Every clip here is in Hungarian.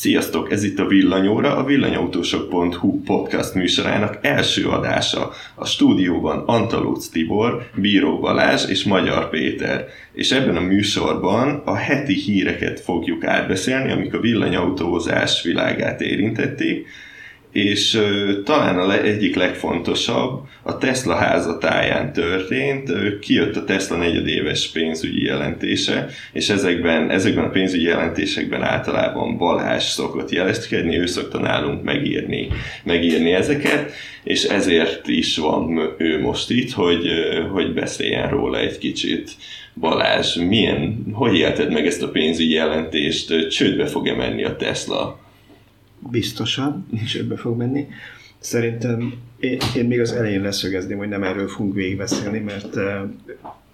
Sziasztok, ez itt a Villanyóra, a villanyautósok.hu podcast műsorának első adása. A stúdióban Antalóc Tibor, Bíró Balázs és Magyar Péter. És ebben a műsorban a heti híreket fogjuk átbeszélni, amik a villanyautózás világát érintették, és uh, talán a le- egyik legfontosabb a Tesla házatáján történt, uh, kijött a Tesla negyedéves pénzügyi jelentése, és ezekben, ezekben a pénzügyi jelentésekben általában Balázs szokott jeleskedni, ő szokta nálunk megírni, megírni ezeket, és ezért is van ő most itt, hogy, uh, hogy beszéljen róla egy kicsit. Balázs, milyen, hogy élted meg ezt a pénzügyi jelentést? Csődbe fog-e menni a Tesla? Biztosan, csődbe fog menni. Szerintem én, én még az elején leszögezném, hogy nem erről fogunk végigbeszélni, mert uh,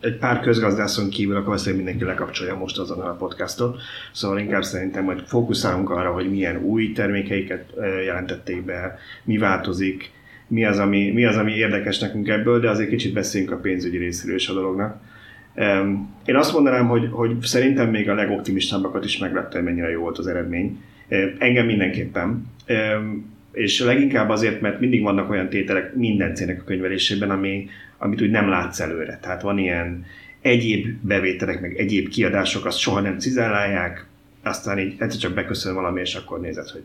egy pár közgazdászon kívül akkor azt mindenki lekapcsolja most azon a podcastot, szóval inkább szerintem majd fókuszálunk arra, hogy milyen új termékeiket uh, jelentették be, mi változik, mi az, ami, mi az, ami érdekes nekünk ebből, de azért kicsit beszéljünk a pénzügyi részéről is a dolognak. Én azt mondanám, hogy, hogy szerintem még a legoptimistábbakat is meglepte, hogy mennyire jó volt az eredmény Engem mindenképpen. És leginkább azért, mert mindig vannak olyan tételek minden cének a könyvelésében, ami, amit úgy nem látsz előre. Tehát van ilyen egyéb bevételek, meg egyéb kiadások, azt soha nem cizellálják, aztán így egyszer csak beköszön valami, és akkor nézed, hogy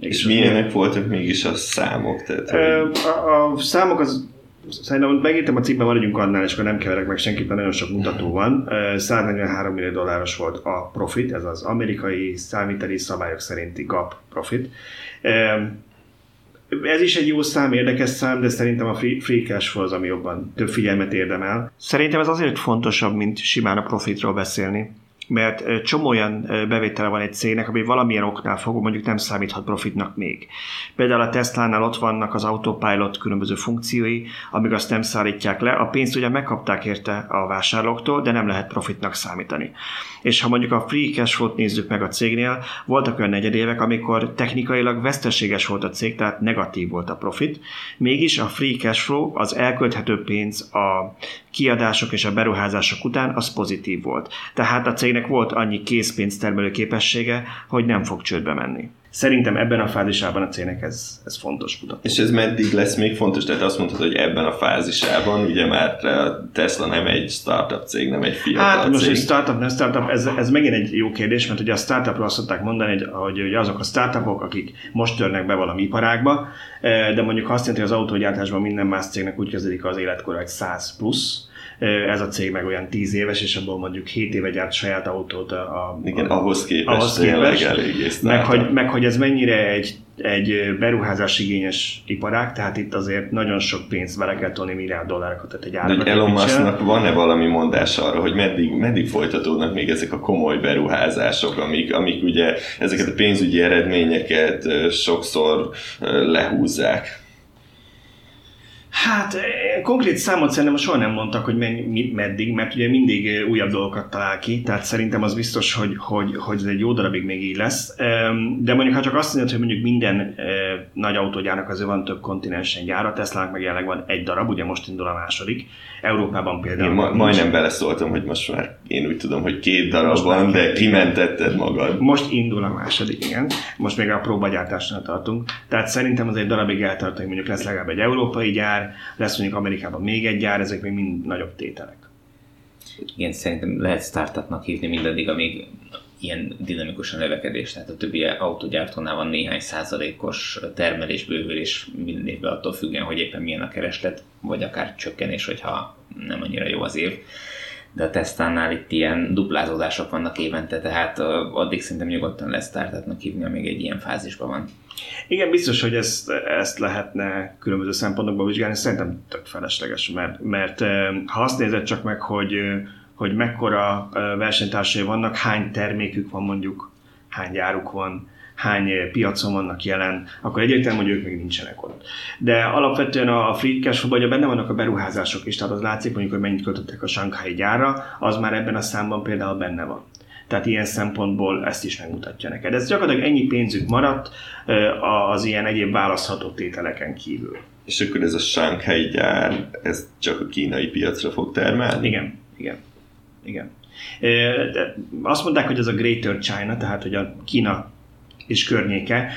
és milyenek voltak mégis a számok? Tehát, hogy... a, a számok az Szerintem megírtam a cikkben, maradjunk annál, és akkor nem keverek meg senkit, mert nagyon sok mutató van. 143 millió dolláros volt a profit, ez az amerikai számíteli szabályok szerinti GAP profit. Ez is egy jó szám, érdekes szám, de szerintem a free cash flow az, ami jobban több figyelmet érdemel. Szerintem ez azért fontosabb, mint simán a profitról beszélni mert csomó olyan bevétele van egy cégnek, ami valamilyen oknál fogva mondjuk nem számíthat profitnak még. Például a Tesla-nál ott vannak az autopilot különböző funkciói, amíg azt nem szállítják le. A pénzt ugye megkapták érte a vásárlóktól, de nem lehet profitnak számítani. És ha mondjuk a free cash flow-t nézzük meg a cégnél, voltak olyan negyedévek, amikor technikailag veszteséges volt a cég, tehát negatív volt a profit, mégis a free cash flow, az elkölthető pénz a kiadások és a beruházások után az pozitív volt. Tehát a cégnek volt annyi készpénztermelő képessége, hogy nem fog csődbe menni. Szerintem ebben a fázisában a cégnek ez, ez fontos mutató. És ez meddig lesz még fontos? Tehát azt mondhatod, hogy ebben a fázisában, ugye már Tesla nem egy startup cég, nem egy fiatal hát, cég. most egy startup, nem startup, ez, ez megint egy jó kérdés, mert ugye a startupról azt szokták mondani, hogy, hogy azok a startupok, akik most törnek be valami iparágba, eh, de mondjuk azt jelenti, hogy az autógyártásban minden más cégnek úgy kezdődik az életkor, hogy 100 plusz, ez a cég meg olyan 10 éves, és abból mondjuk 7 éve gyárt saját autót. A, a, Igen, a, ahhoz képest, ahhoz képest elég meg hogy, meg hogy ez mennyire egy, egy beruházás igényes iparág, tehát itt azért nagyon sok pénzt bele kell tolni milliárd dollárokat, tehát egy árba. Elon Musknak van-e valami mondás arra, hogy meddig, meddig folytatódnak még ezek a komoly beruházások, amik, amik ugye ezeket a pénzügyi eredményeket sokszor lehúzzák? Hát eh, konkrét számot szerintem soha nem mondtak, hogy mennyi, meddig, mert ugye mindig eh, újabb dolgokat talál ki, tehát szerintem az biztos, hogy, hogy, hogy ez egy jó darabig még így lesz. De mondjuk, ha csak azt mondod, hogy mondjuk minden eh, nagy autógyárnak azért van több kontinensen gyára, Tesla-nak meg jelenleg van egy darab, ugye most indul a második, Európában például. Én ma, majdnem beleszóltam, hogy most már én úgy tudom, hogy két darab most van, de kimentetted magad. Most indul a második, igen. Most még a próbagyártásnál tartunk. Tehát szerintem az egy darabig eltart, hogy mondjuk lesz legalább egy európai gyár, lesz mondjuk Amerikában még egy gyár, ezek még mind nagyobb tételek. Igen, szerintem lehet startupnak hívni mindaddig, amíg ilyen dinamikus a növekedés, tehát a többi autógyártónál van néhány százalékos termelés, bővülés minden évben attól függően, hogy éppen milyen a kereslet, vagy akár csökkenés, hogyha nem annyira jó az év. De a Tesla-nál itt ilyen duplázódások vannak évente, tehát addig szerintem nyugodtan lesz startupnak hívni, amíg egy ilyen fázisban van. Igen, biztos, hogy ezt, ezt lehetne különböző szempontokból vizsgálni, szerintem tök felesleges, mert, mert ha azt nézed csak meg, hogy hogy mekkora versenytársai vannak, hány termékük van mondjuk, hány gyáruk van, hány piacon vannak jelen, akkor egyértelmű, hogy ők még nincsenek ott. De alapvetően a free cash flow benne vannak a beruházások is, tehát az látszik mondjuk, hogy mennyit költöttek a Shanghai gyára, az már ebben a számban például benne van. Tehát ilyen szempontból ezt is megmutatja neked. Ez gyakorlatilag ennyi pénzük maradt az ilyen egyéb választható tételeken kívül. És akkor ez a Shanghai gyár, ez csak a kínai piacra fog termelni? Igen, igen igen. De azt mondták, hogy ez a Greater China, tehát hogy a Kína és környéke.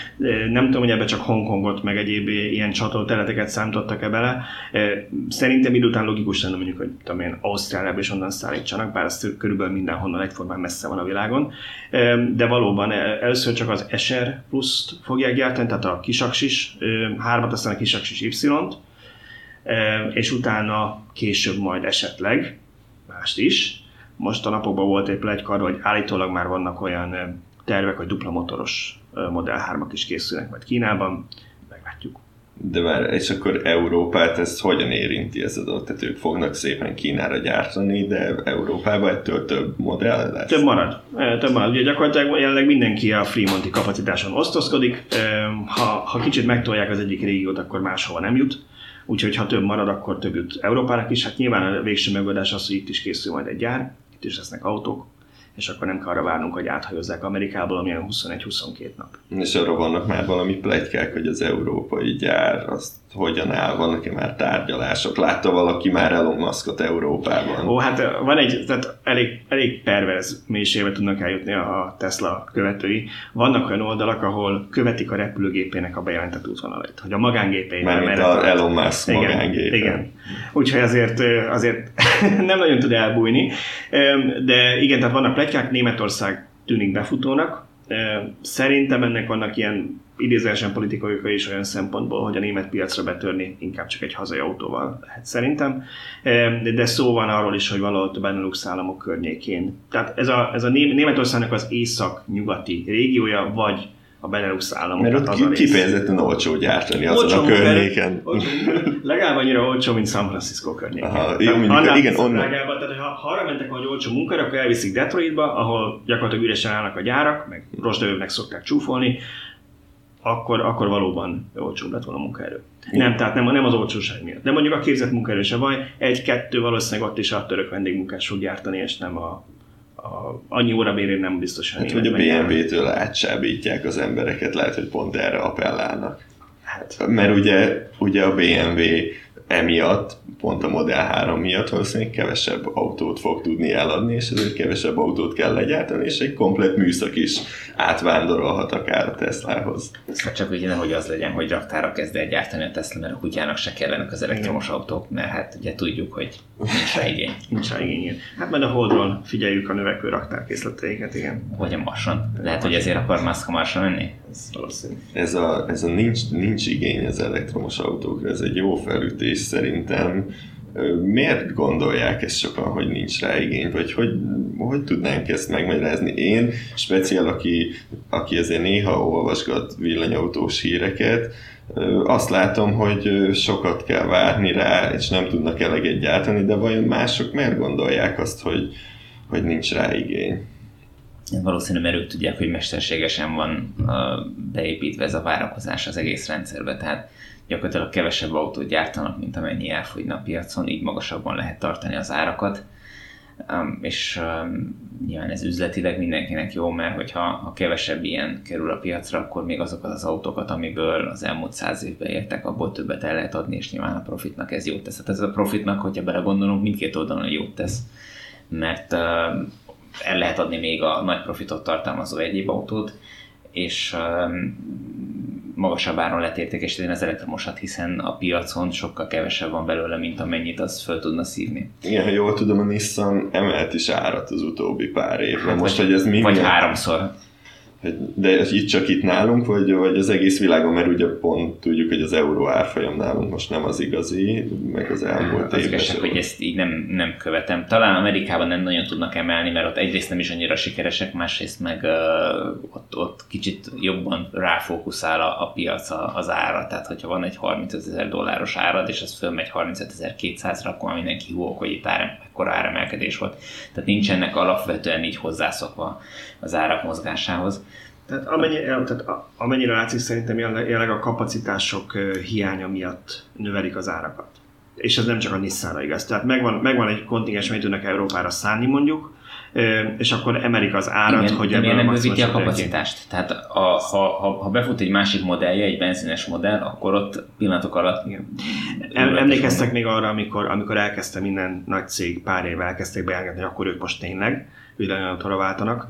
Nem tudom, hogy ebbe csak Hongkongot, meg egyéb ilyen csatolterületeket számítottak-e bele. Szerintem idő után logikus lenne mondjuk, hogy tudom én, Ausztráliába is onnan szállítsanak, bár ez körülbelül mindenhonnan egyformán messze van a világon. De valóban először csak az Escher pluszt fogják gyártani, tehát a kisaksis hármat, aztán a kisaksis Y-t, és utána később majd esetleg mást is. Most a napokban volt egy plegykar, hogy állítólag már vannak olyan tervek, hogy dupla motoros Model 3-ak is készülnek majd Kínában, meglátjuk. De már, és akkor Európát ez hogyan érinti ez a dolog? Tehát ők fognak szépen Kínára gyártani, de Európában ettől több modell lesz? Több marad. Több marad. Ugye gyakorlatilag jelenleg mindenki a Fremonti kapacitáson osztozkodik. Ha, ha kicsit megtolják az egyik régiót, akkor máshova nem jut. Úgyhogy ha több marad, akkor több jut Európának is. Hát nyilván a végső megoldás az, hogy itt is készül majd egy gyár, itt is lesznek autók, és akkor nem kell arra várnunk, hogy áthajozzák Amerikából, amilyen 21-22 nap. És arra vannak már valami plegykák, hogy az európai gyár azt hogyan áll, vannak-e már tárgyalások? Látta valaki már Elon Muskot Európában? Ó, hát van egy, tehát elég, elég perverz mélységbe tudnak eljutni a Tesla követői. Vannak olyan oldalak, ahol követik a repülőgépének a bejelentett útvonalait, hogy a magángépeivel Mármint a Elon Musk igen, magángépe. Igen. Úgyhogy azért, azért nem nagyon tud elbújni. De igen, tehát vannak plegykák, Németország tűnik befutónak, Szerintem ennek vannak ilyen idézősen politikai is olyan szempontból, hogy a német piacra betörni inkább csak egy hazai autóval lehet szerintem. De szó van arról is, hogy valahol a Benelux államok környékén. Tehát ez a, ez a Németországnak az észak-nyugati régiója, vagy a Benelux államok. Mert ott az kifejezetten olcsó gyártani azon olcsó a környéken. Olcsó, legalább annyira olcsó, mint San Francisco környéken. Aha, jó, mondjuk, igen, onnan. Legalább, tehát ha, ha arra mentek, hogy olcsó munkára, akkor elviszik Detroitba, ahol gyakorlatilag üresen állnak a gyárak, meg rosdövőknek szokták csúfolni, akkor, akkor valóban olcsóbb lett volna a munkaerő. Nem, tehát nem, nem az olcsóság miatt. De mondjuk a képzett munkaerő se baj, egy-kettő valószínűleg ott is a török vendégmunkás fog gyártani, és nem a, a, annyi órabérén nem biztosan. Hát, hogy a BMW-től átsábítják az embereket, lehet, hogy pont erre appellálnak. Hát. Mert ugye, ugye a BMW emiatt, pont a Model 3 miatt valószínűleg kevesebb autót fog tudni eladni, és ezért kevesebb autót kell legyártani, és egy komplet műszak is átvándorolhat akár a Teslahoz. Hát csak ugye nehogy az legyen, hogy raktára kezd el gyártani a Tesla, mert a kutyának se kellenek az elektromos Igen. autók, mert hát ugye tudjuk, hogy nincs rá igény. nincs rá igény, igen. Hát majd a Holdról figyeljük a növekvő raktárkészleteiket, igen. Vagy a Marson. Lehet, hogy ezért akar Musk a Marson menni? Ez valószínű. Ez a, ez a nincs, nincs igény az elektromos autókra, ez egy jó felütés szerintem miért gondolják ezt sokan, hogy nincs rá igény, vagy hogy, hogy tudnánk ezt megmagyarázni? Én, speciál, aki, aki azért néha olvasgat villanyautós híreket, azt látom, hogy sokat kell várni rá, és nem tudnak eleget gyártani, de vajon mások miért gondolják azt, hogy, hogy nincs rá igény? Valószínűleg mert ők tudják, hogy mesterségesen van beépítve ez a várakozás az egész rendszerbe, tehát gyakorlatilag kevesebb autót gyártanak, mint amennyi elfogyna a piacon, így magasabban lehet tartani az árakat. És nyilván ez üzletileg mindenkinek jó, mert hogyha ha kevesebb ilyen kerül a piacra, akkor még azokat az autókat, amiből az elmúlt száz évben értek, abból többet el lehet adni, és nyilván a profitnak ez jót tesz. Hát ez a profitnak, hogyha belegondolunk, mindkét oldalon jót tesz, mert el lehet adni még a nagy profitot tartalmazó egyéb autót, és um, magasabb áron lehet értékesíteni az elektromosat, hiszen a piacon sokkal kevesebb van belőle, mint amennyit az föl tudna szívni. Igen, ha jól tudom, a Nissan emelt is árat az utóbbi pár évben. Hát Most, vagy, hogy ez mi? Vagy háromszor. De itt csak itt nálunk, vagy, vagy az egész világon, mert ugye pont tudjuk, hogy az euró árfolyam nálunk most nem az igazi, meg az elmúlt. Az hogy ezt így nem, nem követem. Talán Amerikában nem nagyon tudnak emelni, mert ott egyrészt nem is annyira sikeresek, másrészt meg uh, ott, ott kicsit jobban ráfókuszál a, a piac az ára. Tehát, hogyha van egy 35 ezer dolláros árad, és az fölmegy 35.200-ra, akkor már mindenki húok, hogy itt ár, ekkora áremelkedés volt. Tehát nincsenek alapvetően így hozzászokva az árak mozgásához. Tehát, amennyi, tehát amennyire látszik, szerintem jelenleg a kapacitások hiánya miatt növelik az árakat. És ez nem csak a Nissanra igaz. Tehát megvan, megvan egy kontingens, amit tudnak Európára szánni mondjuk, és akkor emelik az árat, Igen, hogy miért nem bővíti a legyen ki. kapacitást? Tehát a, ha, ha, ha befut egy másik modellje, egy benzines modell, akkor ott pillanatok alatt Igen. Em, emlékeztek még arra, amikor, amikor elkezdte minden nagy cég pár éve elkezdték bejelenteni, hogy akkor ők most tényleg villanyautóra váltanak,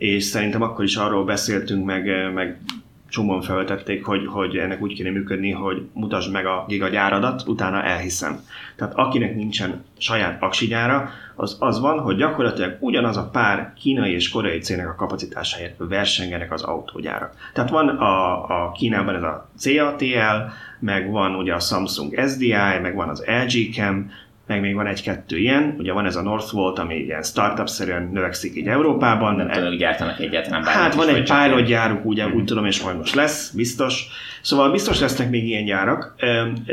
és szerintem akkor is arról beszéltünk, meg, meg csomóan felvetették, hogy, hogy ennek úgy kéne működni, hogy mutasd meg a gigagyáradat, utána elhiszem. Tehát akinek nincsen saját aksigyára, az az van, hogy gyakorlatilag ugyanaz a pár kínai és koreai cégnek a kapacitásáért versengenek az autógyárak. Tehát van a, a Kínában ez a CATL, meg van ugye a Samsung SDI, meg van az LG Chem, meg még van egy-kettő ilyen, ugye van ez a Northvolt, ami ilyen startup-szerűen növekszik így Európában. nem tudom, hogy gyártanak egyáltalán bármit Hát van egy pilot gyáruk, ugye úgy tudom, és majd most lesz, biztos. Szóval biztos lesznek még ilyen gyárak,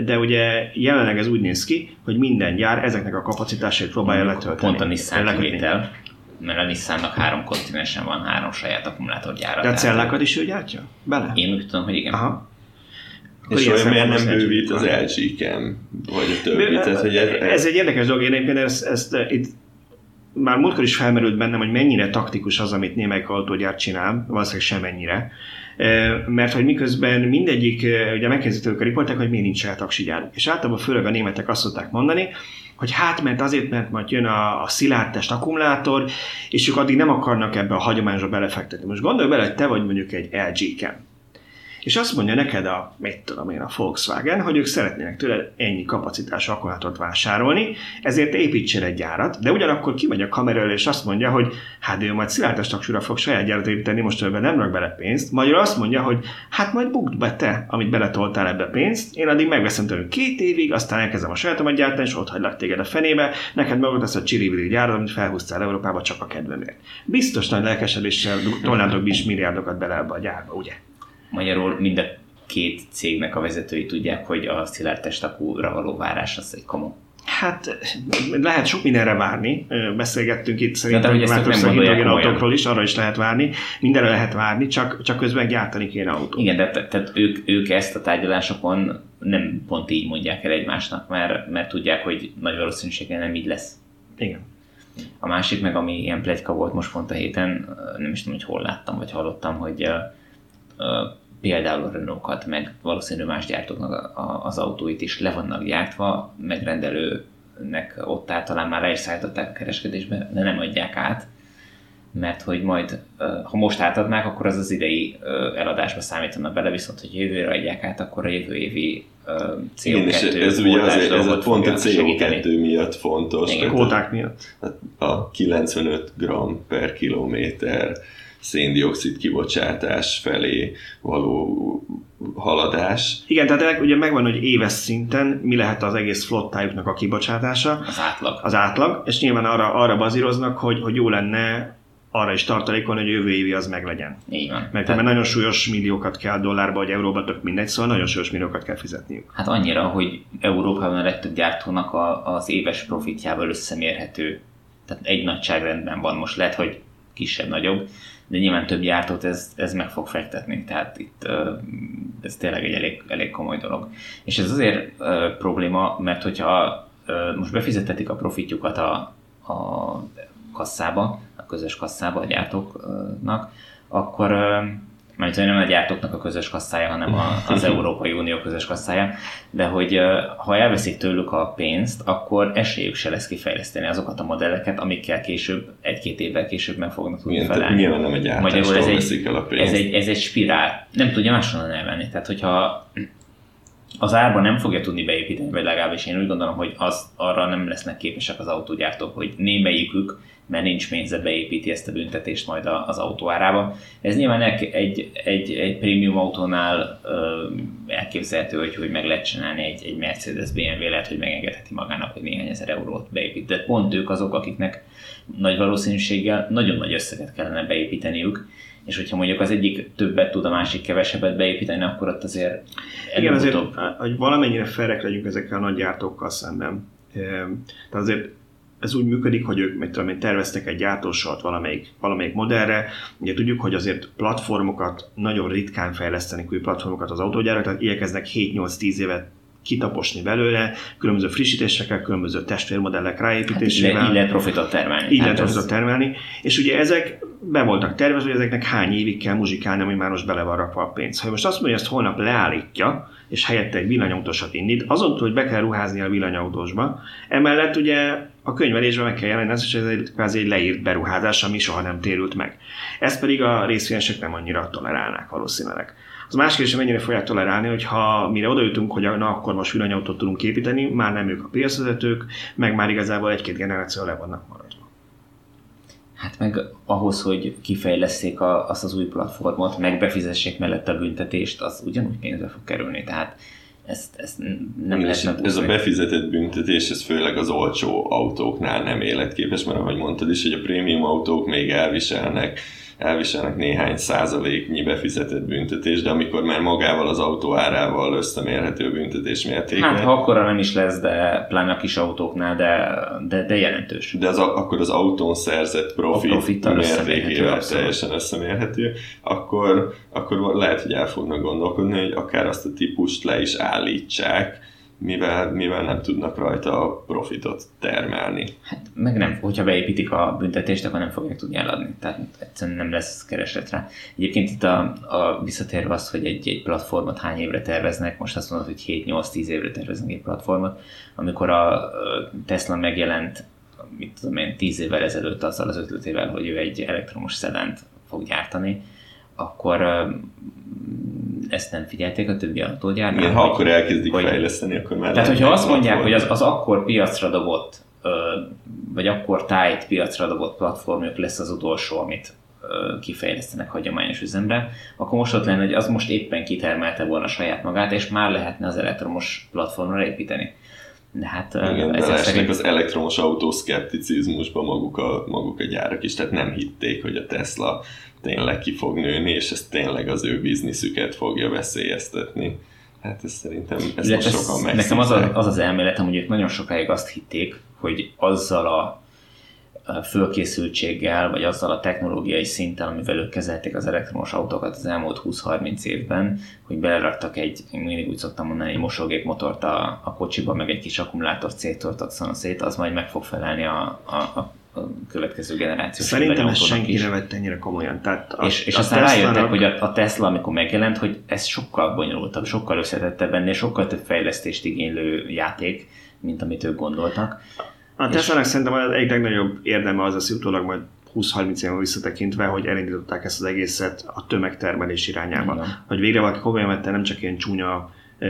de ugye jelenleg ez úgy néz ki, hogy minden gyár ezeknek a kapacitásait próbálja letölteni. Pont a Nissan kivétel, mert a Nissannak három kontinensen van három saját akkumulátorgyára. De a cellákat is ő gyártja? Bele? Én úgy tudom, hogy igen. Aha. És olyan miért nem bővít az LG? Vagy a többi? Tehát, hogy ez, ez egy érdekes dolog, én egyébként ezt, ezt eh, itt már múltkor is felmerült bennem, hogy mennyire taktikus az, amit némelyik autógyár csinál, valószínűleg semennyire. Eh, Mert hogy miközben mindegyik, eh, ugye megkezdítők a riportek, hogy miért nincs saját aksigyáruk. És általában főleg a németek azt szokták mondani, hogy hát mert azért, mert majd jön a, a szilárdtest akkumulátor, és ők addig nem akarnak ebbe a hagyományosba belefektetni. Most gondolj bele, hogy te vagy mondjuk egy LG Chem és azt mondja neked a, mit tudom én, a Volkswagen, hogy ők szeretnének tőled ennyi kapacitású akkumulátort vásárolni, ezért építsél egy gyárat, de ugyanakkor kimegy a kamera elé, és azt mondja, hogy hát ő majd szilárdes taksúra fog saját gyárat építeni, most ebben nem rak bele pénzt, majd azt mondja, hogy hát majd bukd be te, amit beletoltál ebbe pénzt, én addig megveszem tőlük két évig, aztán elkezdem a sajátomat gyártani, és ott hagylak téged a fenébe, neked ott lesz a csirivili gyárat, amit felhúztál Európába csak a kedvemért. Biztos nagy lelkesedéssel tolnátok is milliárdokat bele ebbe a gyárba, ugye? Magyarul mind a két cégnek a vezetői tudják, hogy a szilárdtest akkúra való várás az egy kamu. Hát lehet sok mindenre várni. Beszélgettünk itt szerintem változó gondolják hidrogén komolyan. autókról is, arra is lehet várni. Mindenre lehet várni, csak, csak közben gyártani kéne autót. Igen, de te- tehát ők, ők ezt a tárgyalásokon nem pont így mondják el egymásnak, mert, mert tudják, hogy nagy valószínűséggel nem így lesz. Igen. A másik meg, ami ilyen plegyka volt most pont a héten, nem is tudom, hogy hol láttam, vagy hallottam, hogy uh, például a Renault-kat, meg valószínű más gyártóknak az autóit is le vannak gyártva, megrendelőnek ott általán már le is szállították a kereskedésbe, de nem adják át, mert hogy majd, ha most átadnák, akkor az az idei eladásba számítana bele, viszont hogy jövőre adják át, akkor a jövő évi uh, CO2 Igen, és ez ugye azért, ez a pont a fogja segíteni. CO2 miatt fontos. Igen. Kvóták miatt. a 95 g per kilométer széndiokszid kibocsátás felé való haladás. Igen, tehát ennek ugye megvan, hogy éves szinten mi lehet az egész flottájuknak a kibocsátása, Az átlag. az átlag, és nyilván arra, arra bazíroznak, hogy, hogy jó lenne arra is tartalékon, hogy jövő évi az meglegyen. Így van. Mert Tehát- Tehát... nagyon súlyos milliókat kell dollárba, vagy euróba, tök mindegy, szóval nagyon súlyos milliókat kell fizetniük. Hát annyira, hogy Európában a legtöbb gyártónak a, az éves profitjával összemérhető. Tehát egy nagyságrendben van most, lehet, hogy kisebb-nagyobb, de nyilván több gyártót ez, ez meg fog fektetni, tehát itt ez tényleg egy elég, elég komoly dolog. És ez azért probléma, mert hogyha most befizetetik a profitjukat a, a kasszába, a közös kasszába a gyártóknak, akkor mert nem a gyártóknak a közös kasszája, hanem a, az Európai Unió közös kasszája, de hogy ha elveszik tőlük a pénzt, akkor esélyük se lesz kifejleszteni azokat a modelleket, amikkel később, egy-két évvel később meg fognak tudni tehát felállni. nyilván nem egy Magyarul ez egy, veszik el a pénzt. ez egy, ez egy spirál. Nem tudja máshonnan elvenni. Tehát, hogyha az árba nem fogja tudni beépíteni, vagy legalábbis én úgy gondolom, hogy az, arra nem lesznek képesek az autógyártók, hogy némelyikük, mert nincs pénze beépíti ezt a büntetést majd az autó árába. Ez nyilván egy, egy, egy prémium autónál ö, elképzelhető, hogy, hogy meg lehet csinálni egy, egy Mercedes BMW, lehet, hogy megengedheti magának, hogy néhány ezer eurót beépít. De pont ők azok, akiknek nagy valószínűséggel nagyon nagy összeget kellene beépíteniük, és hogyha mondjuk az egyik többet tud, a másik kevesebbet beépíteni, akkor ott azért Igen, azért, előbb-utóbb- hogy valamennyire felek legyünk ezekkel a nagy gyártókkal szemben. Tehát azért ez úgy működik, hogy ők mit tudom én, terveztek egy gyártósort valamelyik, valamelyik modellre. Ugye tudjuk, hogy azért platformokat nagyon ritkán fejlesztenek új platformokat az autógyárak, tehát igyekeznek 7-8-10 évet kitaposni belőle, különböző frissítésekkel, különböző testvérmodellek Hát ráépítésével. így lehet profitot termelni. Így Hát lehet profitot termelni. És ugye ezek be voltak tervezve, hogy ezeknek hány évig kell muzsikálni, ami már most bele van rakva a pénz. Ha most azt mondja, hogy ezt holnap leállítja, és helyette egy villanyautósat indít, azon túl, hogy be kell ruházni a villanyautósba, emellett ugye a könyvelésben meg kell jelenni hogy ez egy, kvázi egy leírt beruházás, ami soha nem térült meg. Ezt pedig a részvényesek nem annyira tolerálnák valószínűleg. Az más kérdés, hogy mennyire fogják tolerálni, hogy ha mire oda jutunk, hogy na, akkor most villanyautót tudunk építeni, már nem ők a piacvezetők, meg már igazából egy-két generáció le vannak maradva. Hát meg ahhoz, hogy kifejleszték a, azt az új platformot, meg befizessék mellett a büntetést, az ugyanúgy pénzbe fog kerülni. Tehát ezt, ezt nem lehet ez a megúszni. befizetett büntetés, ez főleg az olcsó autóknál nem életképes, mert ahogy mondtad is, hogy a prémium autók még elviselnek elviselnek néhány százaléknyi befizetett büntetés, de amikor már magával az autó árával összemérhető büntetés mértéke, Hát ha akkora nem is lesz, de pláne a kis autóknál, de, de, de jelentős. de az, akkor az autón szerzett profit A összemérhető, mértékével teljesen összemérhető, akkor, akkor lehet, hogy el fognak gondolkodni, hogy akár azt a típust le is állítsák, mivel, mivel nem tudnak rajta profitot termelni. Hát meg nem, hogyha beépítik a büntetést, akkor nem fogják tudni eladni. Tehát egyszerűen nem lesz kereslet rá. Egyébként itt a, a visszatérve azt, hogy egy, egy platformot hány évre terveznek, most azt mondod, hogy 7-8-10 évre terveznek egy platformot. Amikor a Tesla megjelent, mit tudom én, 10 évvel ezelőtt azzal az ötletével, hogy ő egy elektromos szedánt fog gyártani, akkor ezt nem figyelték a többi autógyár. Igen, ha akkor elkezdik hogy- fejleszteni, akkor már Tehát, hogyha azt mondják, hogy az, az akkor piacra dobott, vagy akkor tájt piacra dobott platformjuk lesz az utolsó, amit kifejlesztenek hagyományos üzemre, akkor most ott lenne, hogy az most éppen kitermelte volna saját magát, és már lehetne az elektromos platformra építeni. De hát Igen, beleesnek szerint az elektromos autó szkepticizmusba maguk a, maguk a gyárak is, tehát nem hitték, hogy a Tesla tényleg ki fog nőni, és ez tényleg az ő bizniszüket fogja veszélyeztetni. Hát ez szerintem ez most sokan ez- nekem az, a, az az elméletem, hogy ők nagyon sokáig azt hitték, hogy azzal a fölkészültséggel, vagy azzal a technológiai szinttel, amivel ők kezelték az elektromos autókat az elmúlt 20-30 évben, hogy beleraktak egy, én mindig úgy szoktam mondani, egy mosógépmotort a, a kocsiba, meg egy kis akkumulátort széttoltak szét, az majd meg fog felelni a, a, a a következő generációs Szerintem ezt senki is. nem vett ennyire komolyan. Tehát a, És, és a aztán rájöttek, Tesla-nak- hogy a, a Tesla, amikor megjelent, hogy ez sokkal bonyolultabb, sokkal összetettebb ennél, sokkal több fejlesztést igénylő játék, mint amit ők gondoltak. A Tesla-nak szerintem az egyik legnagyobb érdeme az az utólag majd 20-30 éven visszatekintve, hogy elindították ezt az egészet a tömegtermelés irányába. Igen. Hogy végre valaki komolyan vette, nem csak ilyen csúnya ö,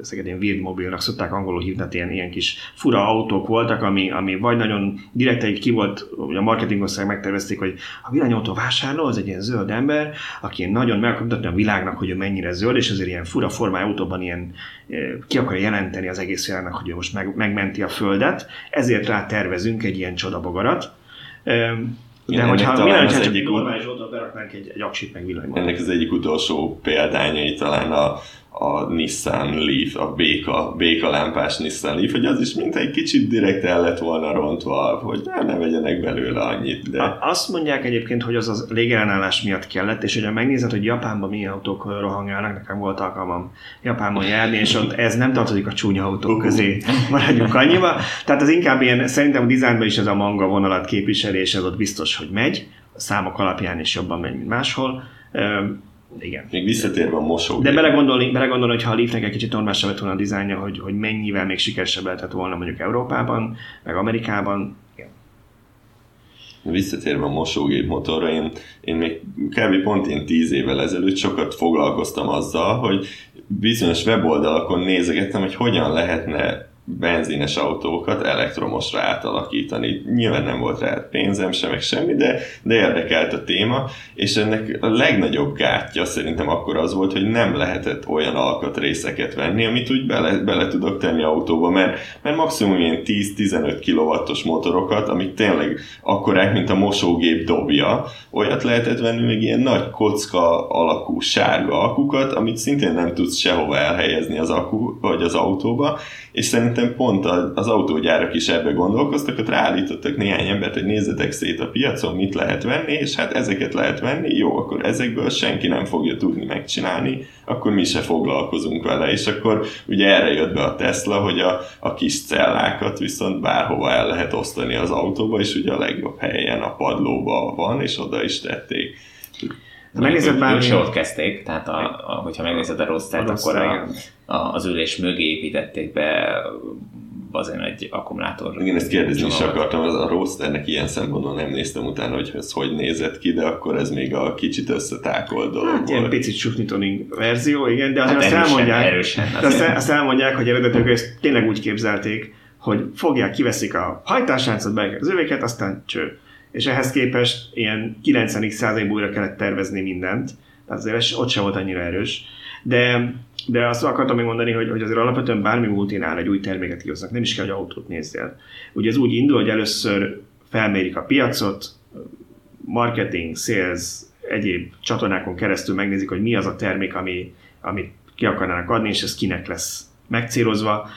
ezeket ilyen weird mobilnak szokták angolul hívni, tehát ilyen, ilyen kis fura autók voltak, ami, ami vagy nagyon direkt egy ki volt, a marketingosztály megtervezték, hogy a villanyautó vásárló az egy ilyen zöld ember, aki nagyon meg akarja mutatni a világnak, hogy ő mennyire zöld, és azért ilyen fura formájú autóban ilyen eh, ki akarja jelenteni az egész világnak, hogy ő most meg, megmenti a földet, ezért rá tervezünk egy ilyen csodabogarat. Em, De Igen, hogyha mi lenne, az csak normális autót beraknánk egy, egy aksit meg villanymotor. Ennek az egyik utolsó példányai talán a, a Nissan Leaf, a béka, béka lámpás Nissan Leaf, hogy az is mint egy kicsit direkt el lett volna rontva, hogy ne, ne vegyenek belőle annyit, de Azt mondják egyébként, hogy az az légellenállás miatt kellett, és hogyha megnézed, hogy Japánban milyen autók rohangálnak, nekem volt alkalmam Japánban járni, és ott ez nem tartozik a csúnya autók közé, maradjunk annyiba. Tehát az inkább ilyen, szerintem a dizájnban is ez a manga vonalat képviseli, és ez ott biztos, hogy megy, a számok alapján is jobban megy, mint máshol. Igen. még visszatérve a mosógép. De belegondolni, belegondolni, hogy ha a Leafnek egy kicsit normálisabb lett volna a dizájnja, hogy, hogy mennyivel még sikeresebb lehetett volna mondjuk Európában, meg Amerikában, igen. Visszatérve a mosógép motorra, én, én még kb. pont én tíz évvel ezelőtt sokat foglalkoztam azzal, hogy bizonyos weboldalakon nézegettem, hogy hogyan lehetne benzines autókat elektromosra átalakítani. Nyilván nem volt rá pénzem sem, meg semmi, de, de érdekelt a téma, és ennek a legnagyobb gátja szerintem akkor az volt, hogy nem lehetett olyan alkatrészeket venni, amit úgy bele, bele tudok tenni autóba, mert, mert maximum ilyen 10-15 kW-os motorokat, amik tényleg akkorák, mint a mosógép dobja, olyat lehetett venni még ilyen nagy kocka alakú sárga akukat, amit szintén nem tudsz sehova elhelyezni az akku vagy az autóba, és szerintem szerintem pont az autógyárak is ebbe gondolkoztak, hogy ráállítottak néhány embert, hogy nézzetek szét a piacon, mit lehet venni, és hát ezeket lehet venni, jó, akkor ezekből senki nem fogja tudni megcsinálni, akkor mi se foglalkozunk vele, és akkor ugye erre jött be a Tesla, hogy a, a kis cellákat viszont bárhova el lehet osztani az autóba, és ugye a legjobb helyen a padlóba van, és oda is tették. Ha megnézed már... se ott kezdték, tehát a, a, hogyha megnézed a rossz akkor a, a, az ülés mögé építették be azért egy akkumulátor. Igen, ezt kérdezni is akartam, az a rosternek ilyen szempontból nem néztem utána, hogy ez hogy nézett ki, de akkor ez még a kicsit összetákolt dolog hát, volt. ilyen picit sufnitoning verzió, igen, de azért hát azt elmondják, erősen, de azt, azt elmondják, hogy eredetileg ezt tényleg úgy képzelték, hogy fogják, kiveszik a hajtásláncot, be az övéket, aztán cső és ehhez képest ilyen 90 százalékból újra kellett tervezni mindent, tehát azért ott sem volt annyira erős. De, de azt akartam még mondani, hogy, hogy azért alapvetően bármi multinál egy új terméket kihoznak, nem is kell, hogy autót nézzél. Ugye ez úgy indul, hogy először felmérik a piacot, marketing, sales, egyéb csatornákon keresztül megnézik, hogy mi az a termék, ami, amit ki akarnának adni, és ez kinek lesz megcélozva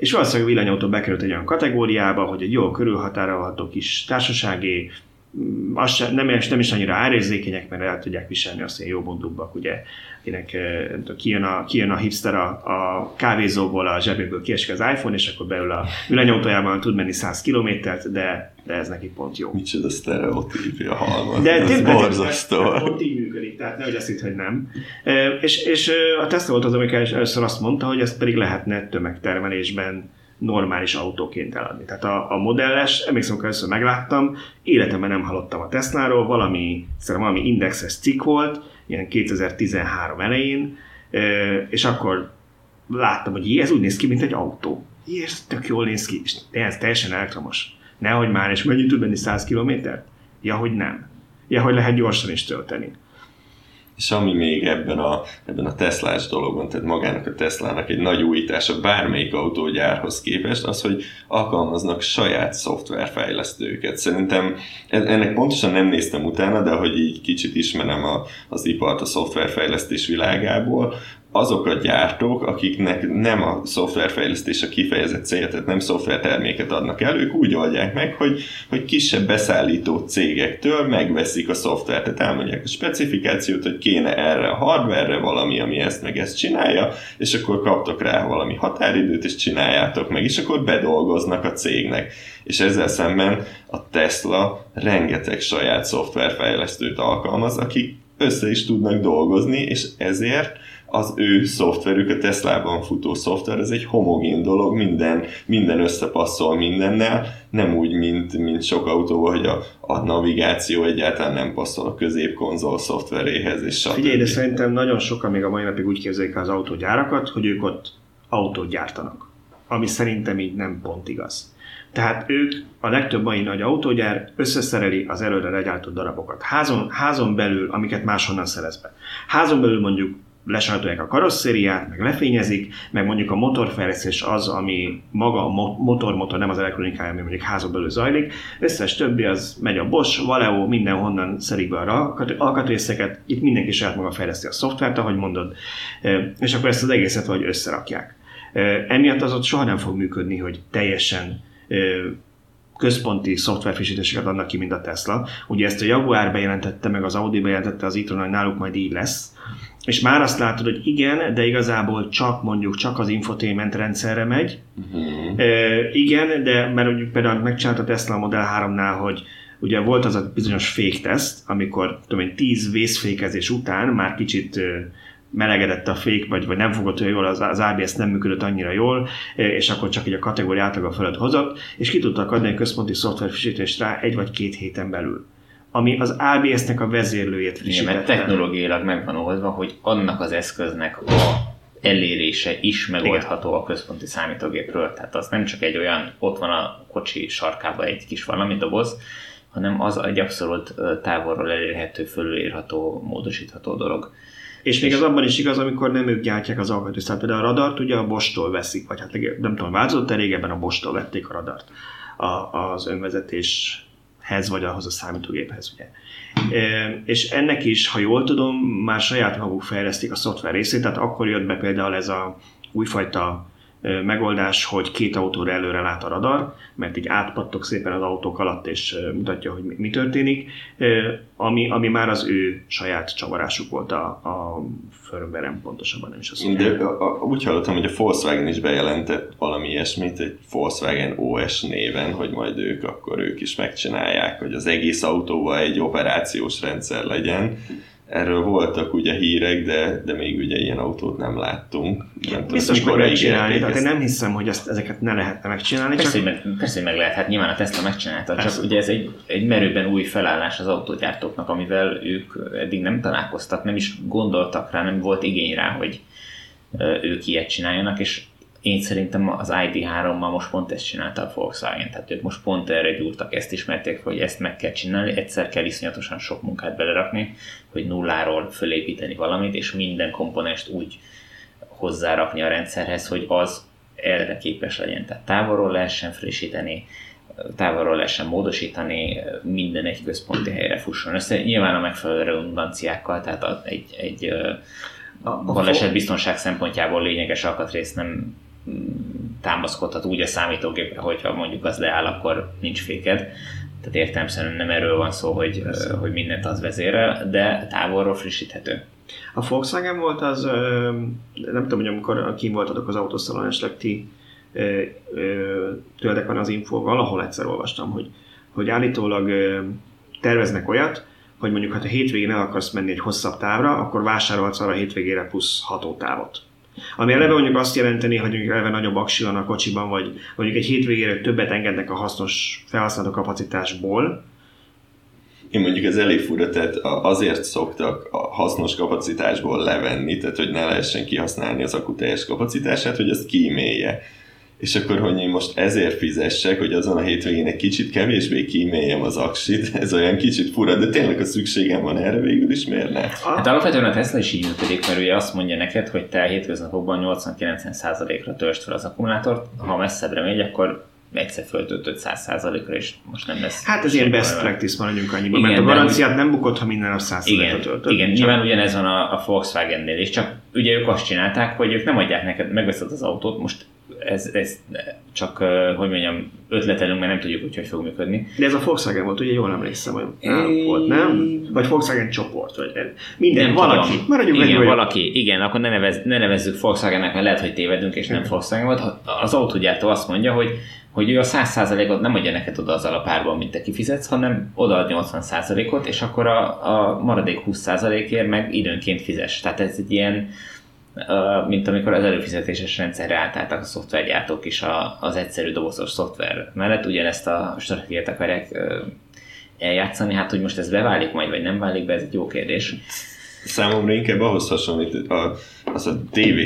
és valószínűleg a villanyautó bekerült egy olyan kategóriába, hogy egy jól körülhatárolható kis társasági, mm, az sem, nem, nem is annyira árérzékenyek, mert el tudják viselni azt, hogy jó bondubbak, ugye, akinek kijön a, kijön a hipster a, a kávézóból, a zsebéből kiesik az iPhone, és akkor belül a villanyautójában tud menni 100 kilométert, de, de ez neki pont jó. Micsoda sztereotípia halmaz, de ez borzasztó. Pont így működik, tehát nehogy azt hitt, hogy nem. E, és, és a Tesla volt az, amikor először azt mondta, hogy ezt pedig lehetne tömegtermelésben normális autóként eladni. Tehát a, a modelles, emlékszem, hogy először megláttam, életemben nem hallottam a Tesláról, valami, szerintem valami indexes cikk volt, ilyen 2013 elején, és akkor láttam, hogy ez úgy néz ki, mint egy autó. Ez tök jól néz ki, és ez teljesen elektromos. Nehogy már, és mennyit tud menni 100 kilométert? Ja, hogy nem. Ja, hogy lehet gyorsan is tölteni. És ami még ebben a, ebben a Teslás dologban, tehát magának a Teslának egy nagy újítása bármelyik autógyárhoz képest, az, hogy alkalmaznak saját szoftverfejlesztőket. Szerintem ennek pontosan nem néztem utána, de hogy így kicsit ismerem a, az ipart a szoftverfejlesztés világából, azok a gyártók, akiknek nem a szoftverfejlesztés a kifejezett célja, tehát nem szoftverterméket adnak el, ők úgy oldják meg, hogy, hogy kisebb beszállító cégektől megveszik a szoftvert, tehát elmondják a specifikációt, hogy kéne erre a hardware valami, ami ezt meg ezt csinálja, és akkor kaptok rá valami határidőt, és csináljátok meg, és akkor bedolgoznak a cégnek. És ezzel szemben a Tesla rengeteg saját szoftverfejlesztőt alkalmaz, akik össze is tudnak dolgozni, és ezért az ő szoftverük, a Teslában futó szoftver, ez egy homogén dolog, minden, minden összepasszol mindennel, nem úgy, mint, mint sok autóval, hogy a, a navigáció egyáltalán nem passzol a középkonzol szoftveréhez, és stb. Figyelj, de szerintem nagyon sokan még a mai napig úgy képzelik az autógyárakat, hogy ők ott autót gyártanak, ami szerintem így nem pont igaz. Tehát ők, a legtöbb mai nagy autógyár összeszereli az előre legyártott darabokat. Házon, házon belül, amiket máshonnan szerez be. Házon belül mondjuk lesajtolják a karosszériát, meg lefényezik, meg mondjuk a motorfejlesztés az, ami maga a motor-motor, nem az elektronikája, ami mondjuk házon belül zajlik. Összes többi az megy a Bosch, Valeo, mindenhonnan szerik be a alkatrészeket, itt mindenki saját maga fejleszti a szoftvert, ahogy mondod, és akkor ezt az egészet vagy összerakják. Emiatt az ott soha nem fog működni, hogy teljesen központi szoftverfrissítéseket adnak ki, mint a Tesla. Ugye ezt a Jaguar bejelentette, meg az Audi bejelentette az e hogy náluk majd így lesz. És már azt látod, hogy igen, de igazából csak mondjuk csak az infotainment rendszerre megy. Uh-huh. E, igen, de mert például megcsinálta a Tesla Model 3-nál, hogy ugye volt az a bizonyos fékteszt, amikor tudom én, 10 vészfékezés után már kicsit melegedett a fék, vagy, vagy nem fogott olyan jól, az, az ABS nem működött annyira jól, és akkor csak így a kategória átlaga fölött hozott, és ki tudtak adni egy központi szoftverfrissítést rá egy vagy két héten belül ami az ABS-nek a vezérlőjét frissítette. Igen, mert technológiailag megvan oldva, hogy annak az eszköznek a elérése is megoldható Igen. a központi számítógépről. Tehát az nem csak egy olyan, ott van a kocsi sarkában egy kis valami doboz, hanem az egy abszolút távolról elérhető, fölülírható, módosítható dolog. És még az abban is igaz, amikor nem ők gyártják az alkatrészt. Tehát például a radart ugye a Bostól veszik, vagy hát nem tudom, változott-e régebben a Bostól vették a radart a, az önvezetés hez, vagy ahhoz a számítógéphez. Ugye. És ennek is, ha jól tudom, már saját maguk fejlesztik a szoftver részét, tehát akkor jött be például ez a újfajta megoldás, hogy két autóra előre lát a radar, mert így átpattok szépen az autók alatt, és mutatja, hogy mi történik, ami, ami már az ő saját csavarásuk volt a, a firmware pontosabban nem is az. De a, a, úgy hallottam, hogy a Volkswagen is bejelentett valami ilyesmit, egy Volkswagen OS néven, hogy majd ők akkor ők is megcsinálják, hogy az egész autóval egy operációs rendszer legyen Erről voltak ugye hírek, de, de még ugye ilyen autót nem láttunk. Nem Biztos meg lehet csinálni, tehát én nem hiszem, hogy ezt, ezeket ne lehetne megcsinálni. Persze, csak... hogy meg, persze, hogy meg lehet, hát nyilván a Tesla megcsinálta, persze. csak ugye ez egy, egy merőben új felállás az autógyártóknak, amivel ők eddig nem találkoztak, nem is gondoltak rá, nem volt igény rá, hogy ők ilyet csináljanak, és én szerintem az ID3-mal most pont ezt csinálta a Volkswagen, tehát ők most pont erre gyúrtak, ezt ismerték, hogy ezt meg kell csinálni, egyszer kell iszonyatosan sok munkát belerakni, hogy nulláról fölépíteni valamit, és minden komponest úgy hozzárakni a rendszerhez, hogy az erre képes legyen. Tehát távolról lehessen frissíteni, távolról lehessen módosítani, minden egy központi helyre fusson össze. Nyilván a megfelelő redundanciákkal, tehát egy, egy a, a baleset biztonság szempontjából lényeges alkatrészt nem támaszkodhat úgy a számítógépre, hogyha mondjuk az leáll, akkor nincs féked. Tehát értelmszerűen nem erről van szó, hogy, hogy mindent az vezérel, de távolról frissíthető. A Volkswagen volt az, nem tudom, hogy amikor kim voltatok az autószalon, esetleg ti tőletek van az info, valahol egyszer olvastam, hogy, hogy állítólag terveznek olyat, hogy mondjuk, ha a hétvégén el akarsz menni egy hosszabb távra, akkor vásárolsz arra a hétvégére plusz hatótávot. Ami eleve mondjuk azt jelenteni, hogy mondjuk eleve nagyobb aksi van a kocsiban, vagy mondjuk egy hétvégére többet engednek a hasznos felhasználó kapacitásból, én mondjuk ez elég fura, tehát azért szoktak a hasznos kapacitásból levenni, tehát hogy ne lehessen kihasználni az akku teljes kapacitását, hogy ezt kímélje és akkor, hogy én most ezért fizessek, hogy azon a hétvégén egy kicsit kevésbé kíméljem az aksit, ez olyan kicsit fura, de tényleg a szükségem van erre végül is, miért ne? Hát alapvetően a Tesla is így működik, mert ugye azt mondja neked, hogy te a hétköznapokban 80-90%-ra törst fel az akkumulátort, ha messzebbre megy, akkor egyszer föltöltött 100%-ra, és most nem lesz. Hát ez ilyen best practice maradjunk annyiban, igen, mert a garanciát nem bukott, ha minden a 100 igen, töltött. Igen, csak... nyilván ugyanez van a, a Volkswagen-nél is, csak ugye ők azt csinálták, hogy ők nem adják neked, megveszed az autót, most ez, ez csak, hogy mondjam, ötletelünk, mert nem tudjuk, hogy hogy fog működni. De ez a Volkswagen volt, ugye jól emlékszem, hogy é... volt, nem? Vagy Volkswagen csoport, vagy minden, nem valaki. Maradjunk igen, valaki, igen, akkor ne, nevez, ne nevezzük Volkswagennek, mert lehet, hogy tévedünk, és nem Volkswagen volt. Az autógyártó azt mondja, hogy hogy ő a 100%-ot nem adja neked oda a párban, mint te kifizetsz, hanem odaad 80%-ot, és akkor a, a maradék 20%-ért meg időnként fizes. Tehát ez egy ilyen, mint amikor az előfizetéses rendszerre átálltak a szoftvergyártók is az egyszerű dobozos szoftver mellett, ugyanezt a stratégiát akarják eljátszani, hát hogy most ez beválik majd, vagy nem válik be, ez egy jó kérdés. Számomra inkább ahhoz hasonlít a, az a TV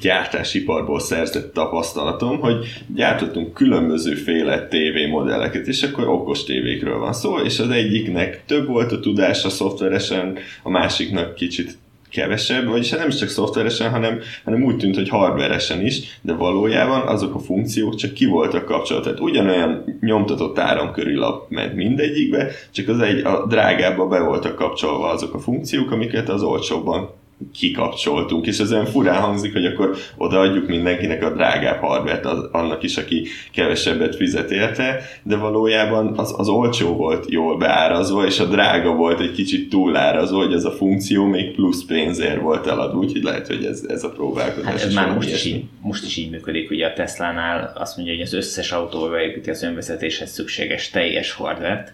gyártásiparból szerzett tapasztalatom, hogy gyártottunk különbözőféle TV modelleket, és akkor okos tévékről van szó, és az egyiknek több volt a tudása szoftveresen, a másiknak kicsit kevesebb, vagyis hát nem csak szoftveresen, hanem, hanem úgy tűnt, hogy hardveresen is, de valójában azok a funkciók csak ki voltak kapcsolva. Tehát ugyanolyan nyomtatott áramköri lap ment mindegyikbe, csak az egy a drágábba be voltak kapcsolva azok a funkciók, amiket az olcsóbban kikapcsoltunk, és ez olyan furán hangzik, hogy akkor odaadjuk mindenkinek a drágább hardvert, az, annak is, aki kevesebbet fizet érte, de valójában az, az olcsó volt jól beárazva, és a drága volt egy kicsit túlárazva, hogy ez a funkció még plusz pénzért volt eladva, úgyhogy lehet, hogy ez, ez a próbálkozás. Hát ez már most is, így, most is így működik, ugye a Tesla-nál azt mondja, hogy az összes autóba beépíti az önvezetéshez szükséges teljes hardvert,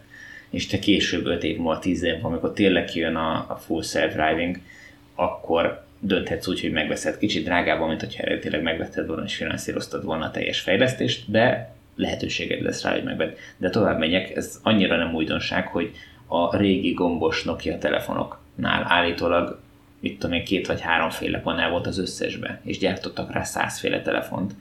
és te később 5 év múlva, 10 év amikor tényleg kijön a, a full self-driving, akkor dönthetsz úgy, hogy megveszed kicsit drágában, mint hogyha eredetileg megvetted volna és finanszíroztad volna a teljes fejlesztést, de lehetőséged lesz rá, hogy megvedd. De tovább megyek, ez annyira nem újdonság, hogy a régi gombos Nokia telefonoknál állítólag mit tudom én, két vagy háromféle panel volt az összesbe, és gyártottak rá százféle telefont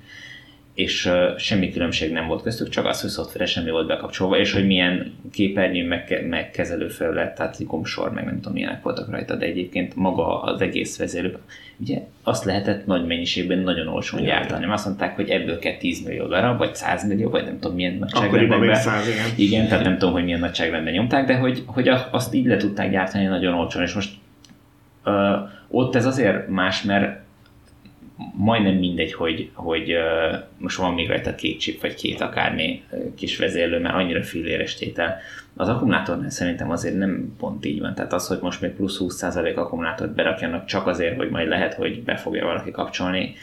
és uh, semmi különbség nem volt köztük, csak az, hogy szoftvere semmi volt bekapcsolva, és hogy milyen képernyő, meg, meg kezelőfelület, tehát gombsor, meg nem tudom milyenek voltak rajta, de egyébként maga az egész vezérő, ugye azt lehetett nagy mennyiségben nagyon olcsón gyártani. Azt mondták, hogy ebből kell 10 millió darab, vagy 100 millió, vagy nem tudom milyen nagyságrendben. igen. igen, tehát nem tudom, hogy milyen nagyságrendben nyomták, de hogy, hogy azt így le tudták gyártani nagyon olcsón, és most uh, ott ez azért más, mert majdnem mindegy, hogy, hogy most van még rajta két chip, vagy két akármi kis vezérlő, mert annyira filléres tétel. Az akkumulátornál szerintem azért nem pont így van. Tehát az, hogy most még plusz 20% akkumulátort berakjanak csak azért, hogy majd lehet, hogy be fogja valaki kapcsolni.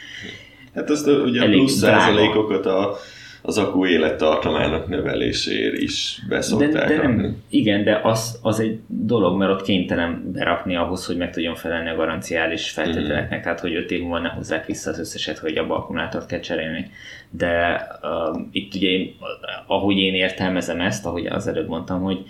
Hát azt ugye a plusz drága. százalékokat a az akku élettartamának növeléséért is beszokták de, de nem, Igen, de az, az egy dolog, mert ott kénytelen berakni ahhoz, hogy meg tudjon felelni a garanciális feltételeknek, mm. tehát hogy 5 év múlva ne hozzák vissza az összeset, hogy abba akkumulátort kell cserélni. De uh, itt ugye, én, ahogy én értelmezem ezt, ahogy az előbb mondtam, hogy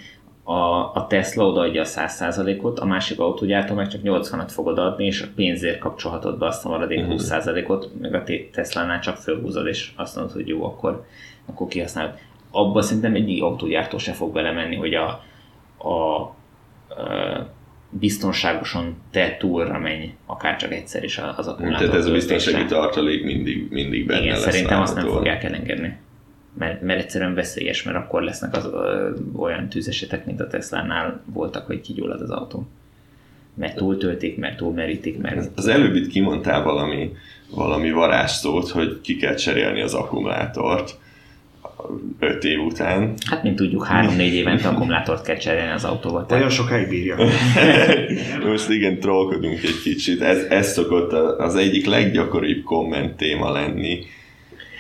a, a Tesla odaadja a 100%-ot, a másik autógyártó meg csak 80-at fog odaadni, és a pénzért kapcsolhatod be azt a maradék uh-huh. Mhm. 20%-ot, meg a Tesla-nál csak fölhúzod, és azt mondod, hogy jó, akkor, akkor kihasználod. Abba szerintem egy autógyártó se fog belemenni, hogy a, a, a biztonságosan te túlra menj, akár csak egyszer is az akkumulátor. Tehát ez a biztonsági tartalék mindig, mindig benne Igen, lesz szerintem azt nem fogják elengedni mert, mert egyszerűen veszélyes, mert akkor lesznek az ö, olyan tűzesetek, mint a Tesla-nál voltak, hogy kigyullad az autó. Mert túltöltik, mert túlmerítik, mert... Az előbb itt kimondtál valami, valami varázsszót, hogy ki kell cserélni az akkumulátort öt év után. Hát, mint tudjuk, három-négy évente akkumulátort kell cserélni az autóval. Tehát... Olyan sokáig bírja. Most igen, trollkodunk egy kicsit. Ez, ez szokott az egyik leggyakoribb komment téma lenni,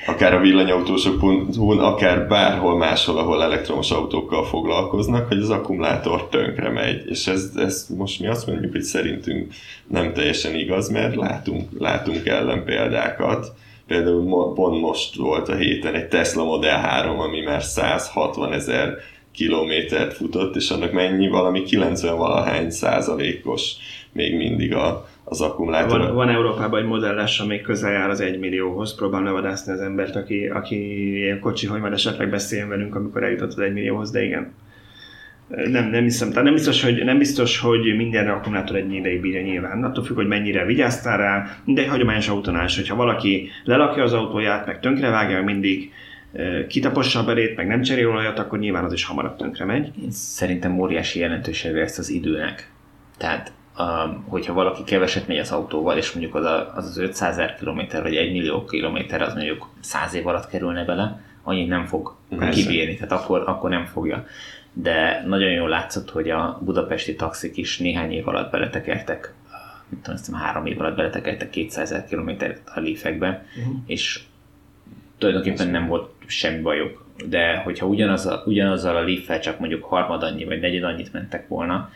akár a villanyautósok.hu, akár bárhol máshol, ahol elektromos autókkal foglalkoznak, hogy az akkumulátor tönkre megy. És ez, ez most mi azt mondjuk, hogy szerintünk nem teljesen igaz, mert látunk, látunk ellenpéldákat. Például pont most volt a héten egy Tesla Model 3, ami már 160 ezer kilométert futott, és annak mennyi valami 90 valahány százalékos még mindig a, az akkumulátor. Van, van Európában egy modelles, ami közel jár az egy millióhoz, próbál levadászni az embert, aki, aki ilyen kocsi, hogy majd esetleg beszéljen velünk, amikor eljutott az egy millióhoz, de igen. Nem, nem hiszem, tehát nem biztos, hogy, nem biztos, hogy minden akkumulátor egy ideig bírja nyilván. Attól függ, hogy mennyire vigyáztál rá, de egy hagyományos autónál is, hogyha valaki lelakja az autóját, meg tönkrevágja, mindig kitapossa a belét, meg nem cserél olajat, akkor nyilván az is hamarabb tönkre megy. Én szerintem óriási jelentősége ezt az időnek. Tehát hogyha valaki keveset megy az autóval, és mondjuk az a, az, az 500 ezer kilométer, vagy 1 millió kilométer, az mondjuk 100 év alatt kerülne bele, annyit nem fog Persze. kibírni, tehát akkor, akkor nem fogja. De nagyon jól látszott, hogy a budapesti taxik is néhány év alatt beletekertek, mit tudom, azt három év alatt beletekertek 200 ezer kilométert a leafekbe, uh-huh. és tulajdonképpen nem volt semmi bajuk. De hogyha ugyanaz a, ugyanazzal a leaf csak mondjuk harmad annyi, vagy negyed annyit mentek volna,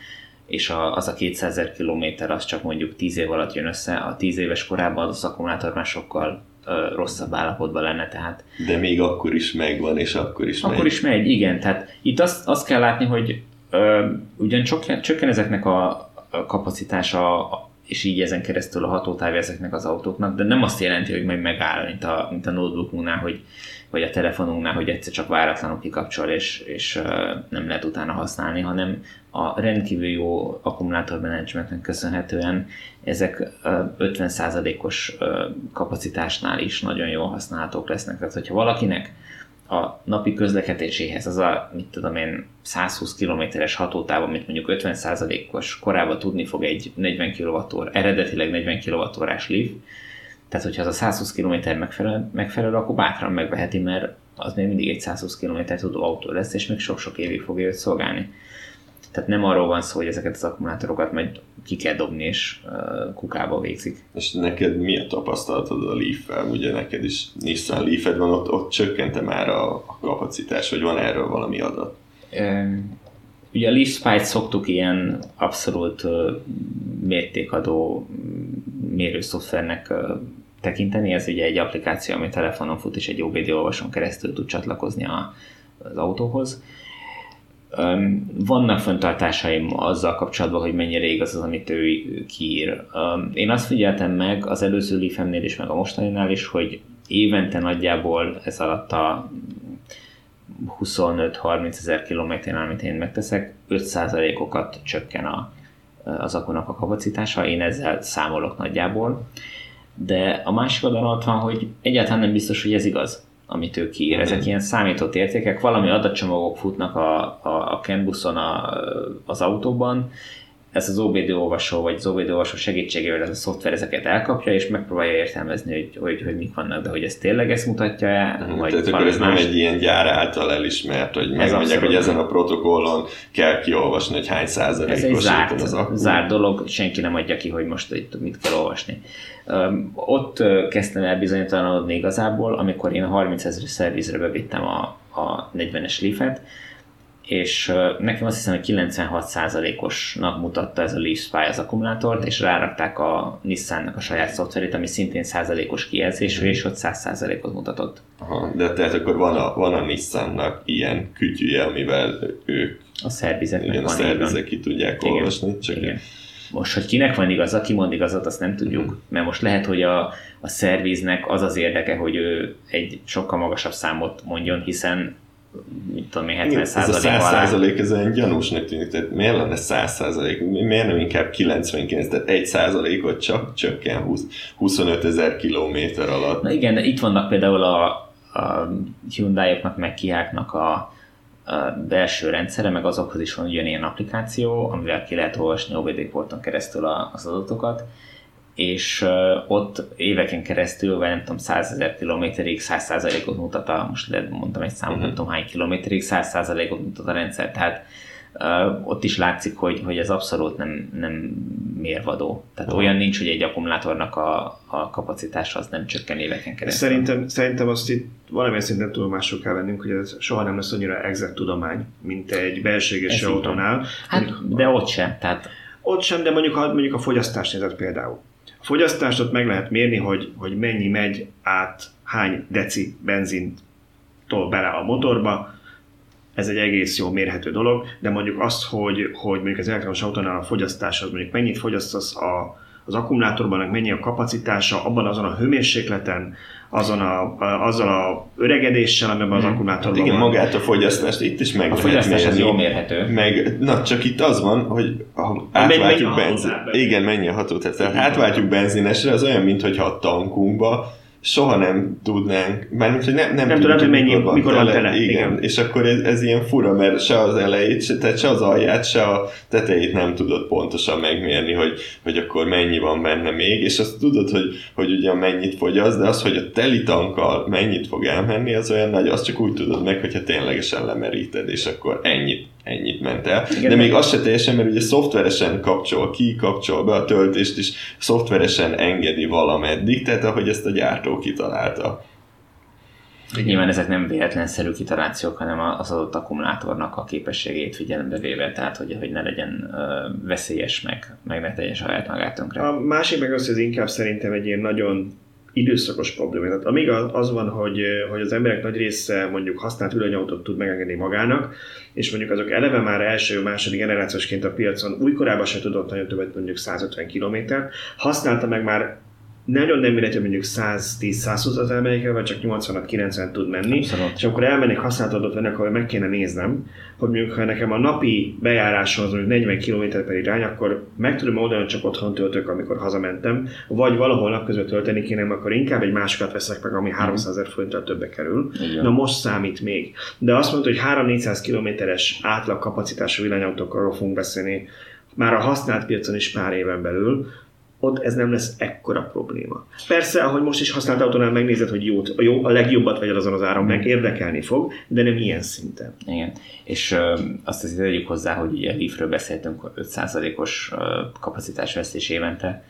és a, az a 200 ezer kilométer az csak mondjuk 10 év alatt jön össze, a 10 éves korában az akkumulátor már sokkal ö, rosszabb állapotban lenne, tehát... De még akkor is megvan, és akkor is Akkor megy. is megy, igen, tehát itt azt, azt kell látni, hogy ö, ugyan csökken, csökken ezeknek a, kapacitása, és így ezen keresztül a hatótávja ezeknek az autóknak, de nem azt jelenti, hogy majd megáll, mint a, mint a notebookunknál, hogy vagy a telefonunknál, hogy egyszer csak váratlanul kikapcsol, és, és nem lehet utána használni, hanem a rendkívül jó akkumulátor menedzsmentnek köszönhetően ezek 50%-os kapacitásnál is nagyon jól használhatók lesznek. Tehát, hogyha valakinek a napi közlekedéséhez az a, mit tudom én, 120 kilométeres hatótáv, amit mondjuk 50%-os korában tudni fog egy 40 kWh, eredetileg 40 kWh-ás Leaf, tehát, hogyha az a 120 km megfelel, megfelel, akkor bátran megveheti, mert az még mindig egy 120 km tudó autó lesz, és még sok-sok évig fogja őt szolgálni. Tehát nem arról van szó, hogy ezeket az akkumulátorokat majd ki kell dobni, és uh, kukába végzik. És neked mi a tapasztalatod a Leaf-fel? Ugye neked is Nissan leaf van, ott, ott csökkente már a, a kapacitás, vagy van erről valami adat? Um, ugye a Leaf Spite szoktuk ilyen abszolút uh, mértékadó mérőszoftvernek uh, tekinteni. Ez ugye egy applikáció, ami telefonon fut, és egy OBD olvasón keresztül tud csatlakozni a, az autóhoz. Vannak fenntartásaim azzal kapcsolatban, hogy mennyire igaz az, amit ő kiír. Én azt figyeltem meg az előző Leafemnél is, meg a mostaninál is, hogy évente nagyjából ez alatt a 25-30 ezer kilométeren, amit én megteszek, 5%-okat csökken a, az akunak a kapacitása, én ezzel számolok nagyjából de a másik oldalon ott van, hogy egyáltalán nem biztos, hogy ez igaz, amit ő kiír. Ezek mhm. ilyen számított értékek, valami adatcsomagok futnak a, a, a CAN buszon a, az autóban, ez az OBD olvasó, vagy az OBD olvasó segítségével ez a szoftver ezeket elkapja, és megpróbálja értelmezni, hogy, hogy, hogy mik vannak, de hogy ez tényleg ezt mutatja el, Mhm, vagy Tehát akkor ez nem egy ilyen gyár által elismert, hogy megmondják, hogy ezen a protokollon kell kiolvasni, hogy hány Ez egy százalékos zárt, az akku. zárt dolog, senki nem adja ki, hogy most itt mit kell olvasni. Öm, ott kezdtem el bizonytalanodni igazából, amikor én a 30 ezeres szervizre bevittem a, a 40-es Leaf-et, és nekem azt hiszem, hogy 96%-osnak mutatta ez a Leaf Spy az akkumulátort, és rárakták a Nissannak a saját szoftverét, ami szintén százalékos kijelzésű, és ott 100%-ot mutatott. Aha, de tehát akkor van a, van a Nissannak ilyen kütyüje, amivel ők A szervizeknek igen, a szervizek ki tudják Igen. olvasni. Csak Igen. Most, hogy kinek van igaza, ki mond igazat, azt nem tudjuk. Mhm. Mert most lehet, hogy a, a szerviznek az az érdeke, hogy ő egy sokkal magasabb számot mondjon, hiszen mit tudom én, 70 Igen, ez a 100 alá. százalék, ez olyan gyanúsnak tűnik, tehát miért lenne 100 százalék, miért nem inkább 99, tehát 1 százalékot csak csökken 20, 25 ezer kilométer alatt. Na igen, de itt vannak például a, a Hyundai-oknak, meg Kia-knak a, a belső rendszere, meg azokhoz is van ugyanilyen applikáció, amivel ki lehet olvasni OBD porton keresztül az adatokat, és ott éveken keresztül, vagy nem tudom, 100 ezer kilométerig 100%-ot mutat a, most lehet mondtam egy számot, Mhm. nem tudom hány kilométerig, 100%-ot mutat a rendszer, tehát uh, ott is látszik, hogy, hogy ez abszolút nem, nem mérvadó. Tehát Aha. olyan nincs, hogy egy akkumulátornak a, a kapacitása az nem csökken éveken keresztül. Szerintem, szerintem azt itt valamilyen szinten tudomásul kell vennünk, hogy ez soha nem lesz annyira exakt tudomány, mint egy belséges autónál. Hát, Mondjuk- de ott sem, tehát Ott sem, de mondjuk, ha mondjuk a fogyasztást nézed például. Ott meg lehet mérni, hogy, hogy mennyi megy át, hány deci benzint tol bele a motorba, ez egy egész jó mérhető dolog, de mondjuk azt, hogy, hogy mondjuk az elektromos autónál a fogyasztás az mondjuk mennyit fogyasztasz a, az akkumulátorban, mennyi a kapacitása, abban azon a hőmérsékleten, azon a, a, azzal a öregedéssel, amiben az Mhm. Hát akkumulátorban igen, van. magát a fogyasztást itt is meg a fogyasztás az jól mérhető. Meg, na csak itt az van, hogy ha átváltjuk benzin, igen, mennyi a hatótáv. Tehát átváltjuk benzinesre, az olyan, mintha a tankunkba soha nem tudnánk, mármint, hogy nem, nem, Nem tudod, hogy mennyi- mikor van tele, Igen. igen. és akkor ez, ez, ilyen fura, mert se az elejét, se, tehát se az alját, se a tetejét nem tudod pontosan megmérni, hogy, hogy akkor mennyi van benne még, és azt tudod, hogy, hogy ugyan mennyit fogyaszt, de az, hogy a teli tankkal mennyit fog elmenni, az olyan nagy, azt csak úgy tudod meg, hogyha ténylegesen lemeríted, és akkor ennyit, ennyit ment el. Igen, de még meg- az se teljesen, mert ugye szoftveresen kapcsol ki, kapcsol be a töltést is, szoftveresen engedi valameddig, tehát ahogy ezt a gyártó kitalálta. Nyilván ezek nem véletlenszerű kitalációk, hanem az adott akkumulátornak a képességét figyelembe véve, tehát hogy, hogy ne legyen ö, veszélyes, meg, meg ne tegye saját magát tönkre. A másik meg az, hogy ez inkább szerintem egy ilyen nagyon időszakos probléma. Tehát amíg az van, hogy, hogy az emberek nagy része mondjuk használt villanyautót tud megengedni magának, és mondjuk azok eleve már első, második generációsként a piacon újkorában se tudott nagyon többet, mondjuk 150 kilométert, használta meg már nagyon nem mindegy, hogy mondjuk 110-120 az emeléke, vagy csak 80-90 tud menni, Abszolút. és akkor elmennék használt adót venni, akkor meg kéne néznem, hogy mondjuk ha nekem a napi bejárásom az mondjuk 40 km per irány, akkor meg tudom oldani, hogy csak otthon töltök, amikor hazamentem, vagy valahol napközben tölteni kéne, akkor inkább egy másikat veszek meg, ami 300 ezer forinttal többe kerül. Van. Na most számít még. De azt mondta, hogy 3-400 kilométeres átlag kapacitású villanyautókról fogunk beszélni, már a használt piacon is pár éven belül, ott ez nem lesz ekkora probléma. Persze, ahogy most is használt autónál megnézed, hogy jót, a, jó, a legjobbat vagy azon az áron, meg érdekelni fog, de nem ilyen szinten. Igen. És ö, azt azért tegyük hozzá, hogy ugye Leafről beszéltünk 5%-os ö, kapacitásvesztés évente.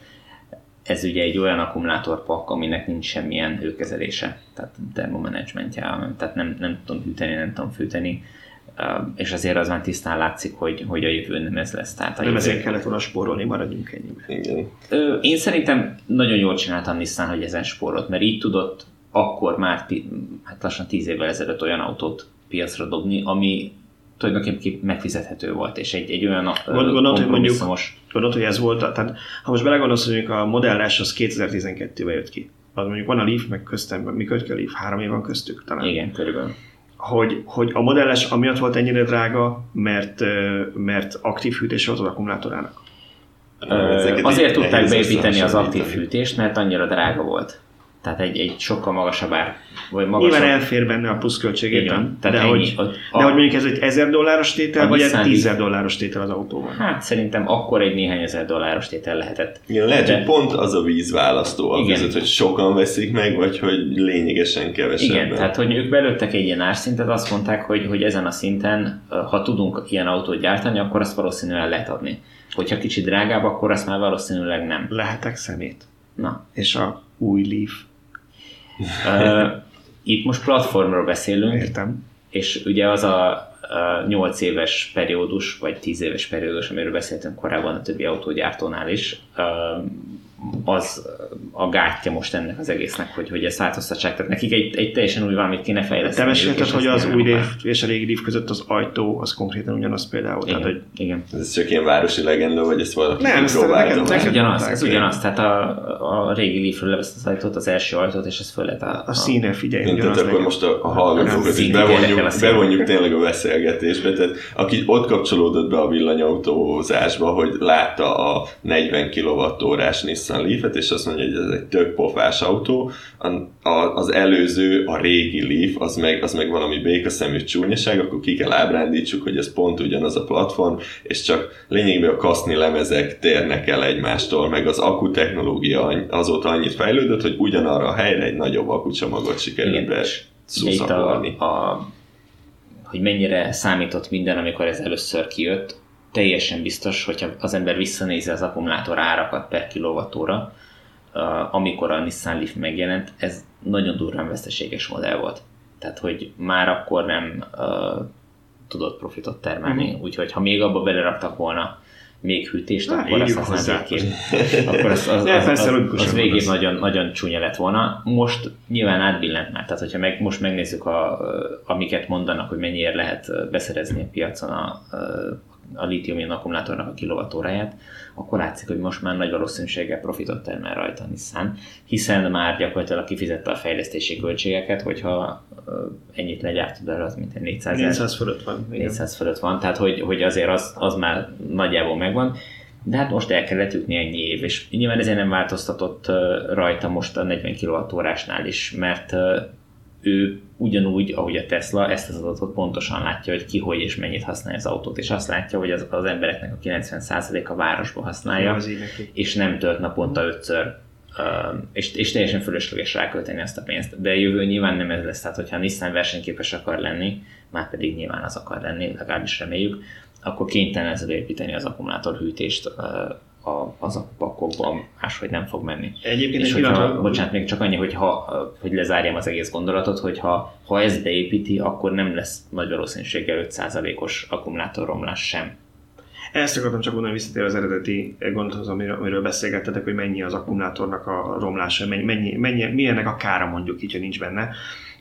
Ez ugye egy olyan akkumulátorpak, aminek nincs semmilyen hőkezelése, tehát termomanagementje, tehát nem, nem tudom hűteni, nem tudom fűteni, és azért az már tisztán látszik, hogy, hogy a jövő nem ez lesz. Tehát a Nem jövő, ezért kellett volna spórolni, maradjunk ennyibe. Igen. Ö, Én szerintem nagyon jól csináltam Nissan, hogy ezen spórolt, mert így tudott akkor már ti, hát lassan tíz évvel ezelőtt olyan autót piacra dobni, ami tulajdonképpen megfizethető volt, és egy, egy olyan gondolod, hogy mondjuk-. Tudod, hogy ez volt, tehát ha most belegondolsz, hogy a modellás az 2012-ben jött ki. Az mondjuk van a Leaf, meg köztem, mikor jött ki a Leaf? Három év van köztük talán. Igen, körülbelül. Hogy, hogy a modelles amiatt volt ennyire drága, mert, mert aktív hűtés volt az akkumulátorának. Ö, Ezeket Azért tudták beépíteni az aktív fűtést, mert annyira drága volt. Tehát egy, egy sokkal magasabb ár, vagy magasabb... Nyilván elfér benne a értem, tehát de, ennyi, hogy, a- de hogy mondjuk ez egy 1000 dolláros tétel, vagy egy Nissan 10 Leaf- dolláros tétel az autóban? Hát szerintem akkor egy néhány ezer dolláros tétel lehetett. Igen, lehet, De- hogy pont az a vízválasztó a Igen. között, hogy sokan veszik meg, vagy hogy lényegesen kevesebben. Igen, tehát hogy ők belőttek egy ilyen árszintet, azt mondták, hogy, hogy ezen a szinten, ha tudunk ilyen autót gyártani, akkor azt valószínűleg lehet adni. Hogyha kicsit drágább, akkor azt már valószínűleg nem. Lehetek szemét. Na, És a új Leaf, itt most platformról beszélünk, értem. és ugye az a, a 8 éves periódus, vagy 10 éves periódus, amiről beszéltünk korábban a többi autógyártónál is, az a gátja most ennek az egésznek, hogy, hogy ezt változtassák. Tehát nekik egy, egy teljesen új valamit kéne Te fejleszteni. mesélted, és hogy az új. Leaf és a régi Leaf között az ajtó, az konkrétan ugyanaz például. Igen, Tehát, hogy igen. Ez csak ilyen városi legenda, vagy ezt valaki Nem, ezt nekem- már? Ez ugyanaz, ez ugyanaz. Tehát a, a régi Leafről levesz az ajtót, az első ajtót, és ez föl lehet a, a színe figyelj, Igen, tehát akkor most a, a hallgatókat is a bevonjuk, bevonjuk tényleg a beszélgetésbe. Tehát aki ott kapcsolódott be a villanyautózásba, hogy látta a 40 kWh-órás Nissan Leaf-et, és azt mondja, hogy ez egy tök pofás autó, a, a, az előző, a régi Leaf, az meg, az meg valami békaszemű csúnyaság, akkor ki kell ábrándítsuk, hogy ez pont ugyanaz a platform, és csak lényegében a kaszni lemezek térnek el egymástól, meg az akku technológia azóta annyit fejlődött, hogy ugyanarra a helyre egy nagyobb akkucsomagot sikerült be itt a, szuszakolni. a, hogy mennyire számított minden, amikor ez először kijött, teljesen biztos, hogyha az ember visszanézi az akkumulátor árakat per kilovattóra, uh, amikor a Nissan Leaf megjelent, ez nagyon durván veszteséges modell volt. Tehát, hogy már akkor nem uh, tudott profitot termelni, Mhm. úgyhogy ha még abba beleraktak volna még hűtést, Na, akkor azt használják ki. Akkor az, az, az, persze, az, logikusan az végén nagyon, nagyon csúnya lett volna. Most nyilván átbillent már, tehát hogyha meg, most megnézzük, a, amiket mondanak, hogy mennyiért lehet beszerezni a piacon a, a litium akkumulátornak a kilovatóráját, akkor látszik, hogy most már nagy valószínűséggel profitot termel rajta Nissan, hiszen már gyakorlatilag kifizette a fejlesztési költségeket, hogyha ennyit legyártod el, az mint egy 400 ezer 400 fölött van. igen. 400 fölött van, tehát hogy, hogy azért az, az már nagyjából megvan. De hát most el kellett ütni ennyi év, és nyilván ezért nem változtatott rajta most a 40 kWh-nál is, mert ő ugyanúgy, ahogy a Tesla, ezt az adatot pontosan látja, hogy ki, hogy és mennyit használja az autót, és azt látja, hogy az, az embereknek a 90%-a városba használja, Az és nem tölt naponta ötször, és, és teljesen fölösleges rákölteni azt a pénzt. De jövő nyilván nem ez lesz, tehát hogyha a Nissan versenyképes akar lenni, már pedig nyilván az akar lenni, legalábbis reméljük, akkor kénytelen ez építeni az akkumulátorhűtést ö, a, az akkupakokban, máshogy nem fog menni. Egyébként És egy hogyha, pillanat, bocsánat, még csak annyi, hogy, ha, hogy lezárjam az egész gondolatot, hogy ha, ha ezt beépíti, akkor nem lesz nagy valószínűséggel 5%-os akkumulátorromlás sem. Ezt akartam csak mondani, visszatér az eredeti gondolathoz, amiről, amiről beszélgettetek, hogy mennyi az akkumulátornak a romlása, mennyi, mennyi, mennyi, mi ennek a kára mondjuk így, ha nincs benne.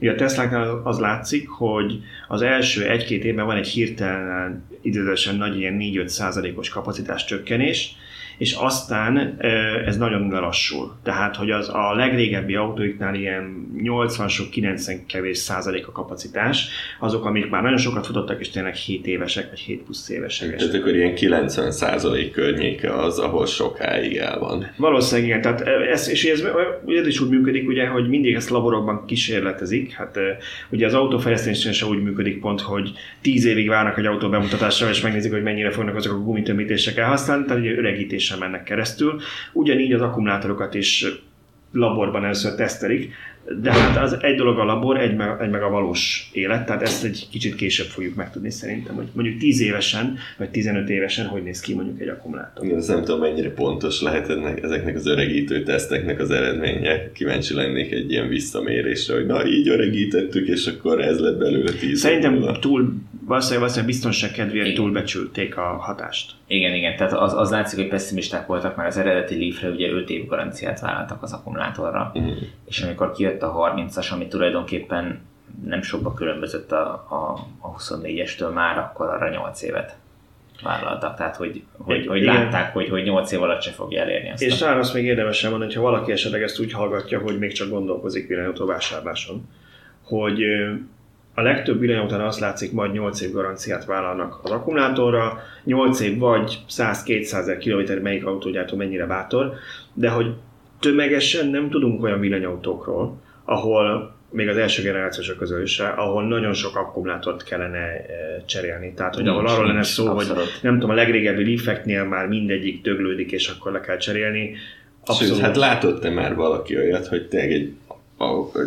Ugye a Tesláknál az látszik, hogy az első egy-két évben van egy hirtelen időzősen nagy ilyen 4-5 százalékos kapacitás csökkenés, és aztán ez nagyon lelassul. Tehát, hogy az a legrégebbi autóiknál ilyen 80 sok 90 kevés százalék a kapacitás, azok, amik már nagyon sokat futottak, és tényleg 7 évesek, vagy 7 plusz évesek. Tehát akkor ilyen 90% környéke az, ahol sokáig el van. Valószínűleg igen, tehát ez, és ez, ez is úgy működik, ugye, hogy mindig ezt laborokban kísérletezik. Hát ugye az autófejlesztésen sem úgy működik pont, hogy tíz évig várnak egy autó bemutatásra, és megnézik, hogy mennyire fognak azok a gumitömítések elhasználni, tehát ugye öregítésen mennek keresztül. Ugyanígy az akkumulátorokat is laborban először tesztelik, de hát az egy dolog a labor, egy meg, egy meg a valós élet, tehát ezt egy kicsit később fogjuk megtudni szerintem, hogy mondjuk 10 évesen, vagy 15 évesen hogy néz ki mondjuk egy akkumulátor. Igen, ezt nem tudom mennyire pontos lehet ennek, ezeknek az öregítő teszteknek az eredménye. Kíváncsi lennék egy ilyen visszamérésre, hogy na így öregítettük, és akkor ez lett belőle 10 év Szerintem túl, valószínűleg, valószínűleg biztonság kedvéért túlbecsülték a hatást. Igen, igen, tehát az, az látszik, hogy pessimisták voltak, mert az eredeti Leafre ugye 5 év garanciát vállaltak az akkumulátorra, Mhm. és amikor kijött a 30-as, ami tulajdonképpen nem sokba különbözött a, a, a 24-estől már, akkor arra 8 évet vállaltak. Tehát, hogy, hogy, hogy Igen. látták, hogy, hogy 8 év alatt se fogja elérni azt. És talán azt még érdemes elmondani, hogy ha valaki esetleg ezt úgy hallgatja, hogy még csak gondolkozik villanyautó vásárláson, hogy a legtöbb villanyautón azt látszik, majd 8 év garanciát vállalnak az akkumulátorra, 8 év vagy 100-200 ezer kilométer, melyik autógyártó mennyire bátor, de hogy tömegesen nem tudunk olyan villanyautókról, ahol még az első generációsok közül is, ahol nagyon sok akkumulátort kellene e, cserélni. Tehát, hogy Nincs, ahol arról lenne szó, abszolút. hogy nem tudom, a legrégebbi Leafeknél már mindegyik döglődik, és akkor le kell cserélni. Sőt, hát látott-e már valaki olyat, hogy tényleg egy,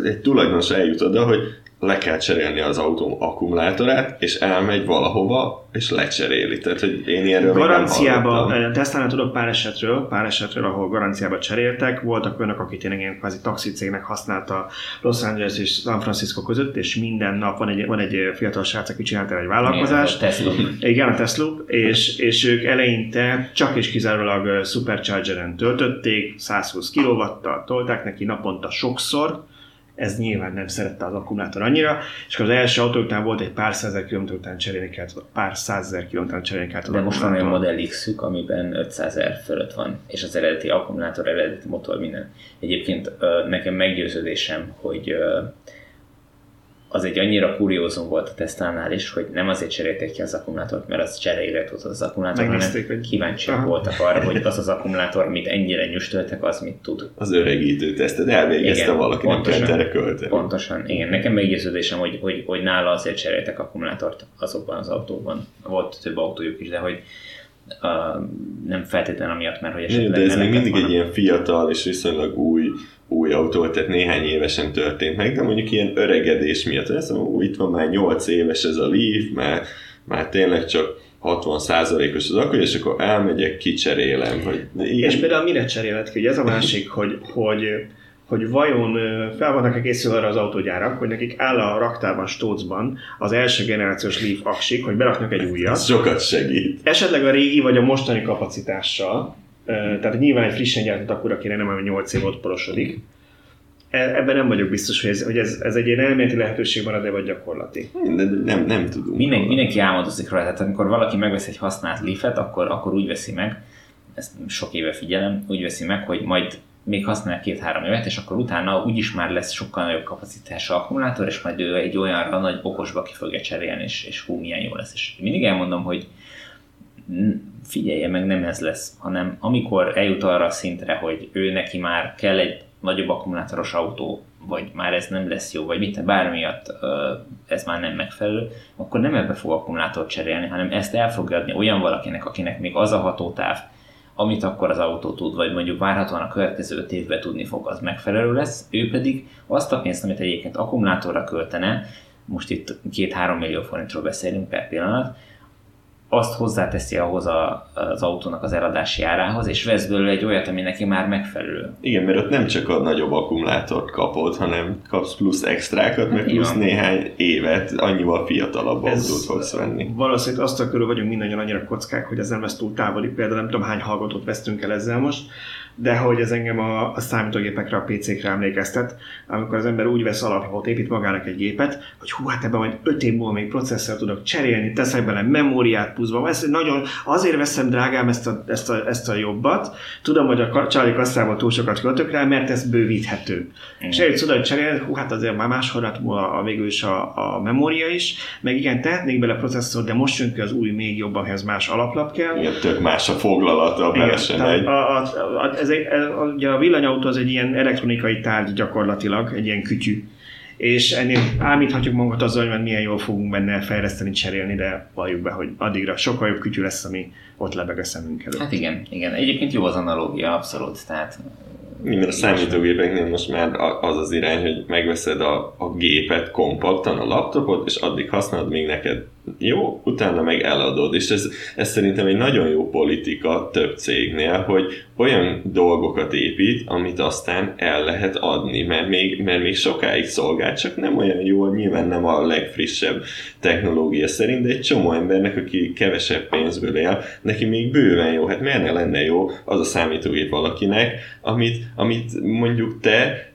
egy tulajdonos eljut oda, hogy le kell cserélni az autó akkumulátorát, és elmegy valahova, és lecseréli. Tehát, hogy én ilyenről Garanciába, Tesla-nál tudok pár esetről, pár esetről, ahol garanciába cseréltek, voltak olyanok, akik tényleg ilyen kvázi taxicégnek használta Los Angeles és San Francisco között, és minden nap van egy, van egy fiatal srác, aki csinált el egy vállalkozást, Igen, a Tesla. Igen, a Tesla, és, és ők eleinte csak és kizárólag Superchargeren töltötték, 120 kW-tal tolták neki naponta sokszor, ez nyilván nem szerette az akkumulátor annyira, és akkor az első autó után volt egy pár százezer kilométer után cserélni kellett, pár százezer kilométer után cserélni kellett De most van olyan akkumulátor. Model x amiben 500 ezer fölött van, és az eredeti akkumulátor, eredeti motor, minden. Egyébként nekem meggyőződésem, hogy az egy annyira kuriózum volt a Tesla-nál is, hogy nem azért cserélték ki az akkumulátort, mert az cserélet volt az akkumulátor, Megnézték, hanem hogy- kíváncsiak Aha. voltak arra, hogy az az akkumulátor, mit ennyire nyüstöltek, az mit tud. Az öregítő tesztet elvégezte Igen, valaki, nem pontosan. kellett erre költeni. Pontosan, igen. Nekem meggyőződésem, hogy, hogy, hogy nála azért cseréltek akkumulátort azokban az autókban. Volt több autójuk is, de hogy nem feltétlenül amiatt, mert hogy esetleg de ez még mindig volna. egy ilyen fiatal és viszonylag új, új autó, tehát néhány évesen történt meg, de mondjuk ilyen öregedés miatt, mondom, ó, itt van már 8 éves ez a Leaf, már, már tényleg csak 60%-os az akku, és akkor elmegyek, kicserélem, hogy ilyen, És például mire cserélhet ki? Ugye ez a másik, hogy, hogy, hogy vajon fel vannak-e készülve arra az autógyárak, hogy nekik áll a raktárban, stócban az első generációs Leaf aksik, hogy beraknak egy újat, ez sokat segít. esetleg a régi vagy a mostani kapacitással, tehát nyilván egy frissen gyártott akkura kéne, nem ami 8 év ott porosodik. E- Ebben nem vagyok biztos, hogy ez, hogy ez, ez egy ilyen elméleti lehetőség marad-e, vagy gyakorlati. De nem, nem tudunk. Minden, róla. mindenki álmodozik róla, tehát amikor valaki megvesz egy használt Leaf-et, akkor, akkor úgy veszi meg, ezt sok éve figyelem, úgy veszi meg, hogy majd még használ két-három évet, és akkor utána úgyis már lesz sokkal nagyobb kapacitású akkumulátor, és majd ő egy olyanra nagy okosba ki fogja cserélni, és, és hú, milyen jó lesz. És mindig elmondom, hogy figyelje meg, nem ez lesz, hanem amikor eljut arra a szintre, hogy ő neki már kell egy nagyobb akkumulátoros autó, vagy már ez nem lesz jó, vagy mit, bármi miatt ö, ez már nem megfelelő, akkor nem ebbe fog akkumulátort cserélni, hanem ezt el fogja adni olyan valakinek, akinek még az a hatótáv, amit akkor az autó tud, vagy mondjuk várhatóan a következő öt évben tudni fog, az megfelelő lesz, ő pedig azt a pénzt, amit egyébként akkumulátorra költene, most itt két-három millió forintról beszélünk per pillanat, azt hozzáteszi ahhoz a, az autónak az eladási árához, és vesz belőle egy olyat, ami neki már megfelelő. Igen, mert ott nem csak a nagyobb akkumulátort kapod, hanem kapsz plusz extrákat, meg Hát plusz van. néhány évet, annyival fiatalabb Ez- autót fogsz venni. Valószínűleg azt körül vagyunk mindannyian annyira kockák, hogy ez nem lesz túl távoli. Például nem tudom hány hallgatót vesztünk el ezzel most, de hogy ez engem a, a számítógépekre, a PC-kre emlékeztet, amikor az ember úgy vesz alaplapot, épít magának egy gépet, hogy hú, hát ebben majd 5 év múlva még processzor tudok cserélni, teszek bele memóriát pluszba, ez nagyon, azért veszem drágám ezt a, ezt a, ezt a jobbat, tudom, hogy a családi kasszában túl sokat költök rá, mert ez bővíthető. És eljutsz oda, hogy cseréled, hú, hát azért már máshol lett volna a, végül is a, a memória is, meg igen, tehetnék bele processzor, de most jön ki az új, még jobb, amihez más alaplap kell. Igen, tök más a foglalata, Igen, megy. a, a, a, ez egy, ez, a, ugye a villanyautó az egy ilyen elektronikai tárgy gyakorlatilag, egy ilyen kütyű. És ennél ámíthatjuk magunkat azzal, hogy milyen jól fogunk benne fejleszteni, cserélni, de valljuk be, hogy addigra sokkal jobb kütyű lesz, ami ott lebeg a szemünk előtt. Hát igen, igen. Egyébként jó az analógia, abszolút. Tehát Minden a számítógépeknél most már az az irány, hogy megveszed a, a gépet kompaktan, a laptopot, és addig használod, még neked jó, utána meg eladod. És ez, ez szerintem egy nagyon jó politika több cégnél, hogy olyan dolgokat épít, amit aztán el lehet adni, mert még, mert még sokáig szolgál, csak nem olyan jó, nyilván nem a legfrissebb technológia szerint, de egy csomó embernek, aki kevesebb pénzből él, neki még bőven jó. Hát miért ne lenne jó az a számítógép valakinek, amit, amit mondjuk te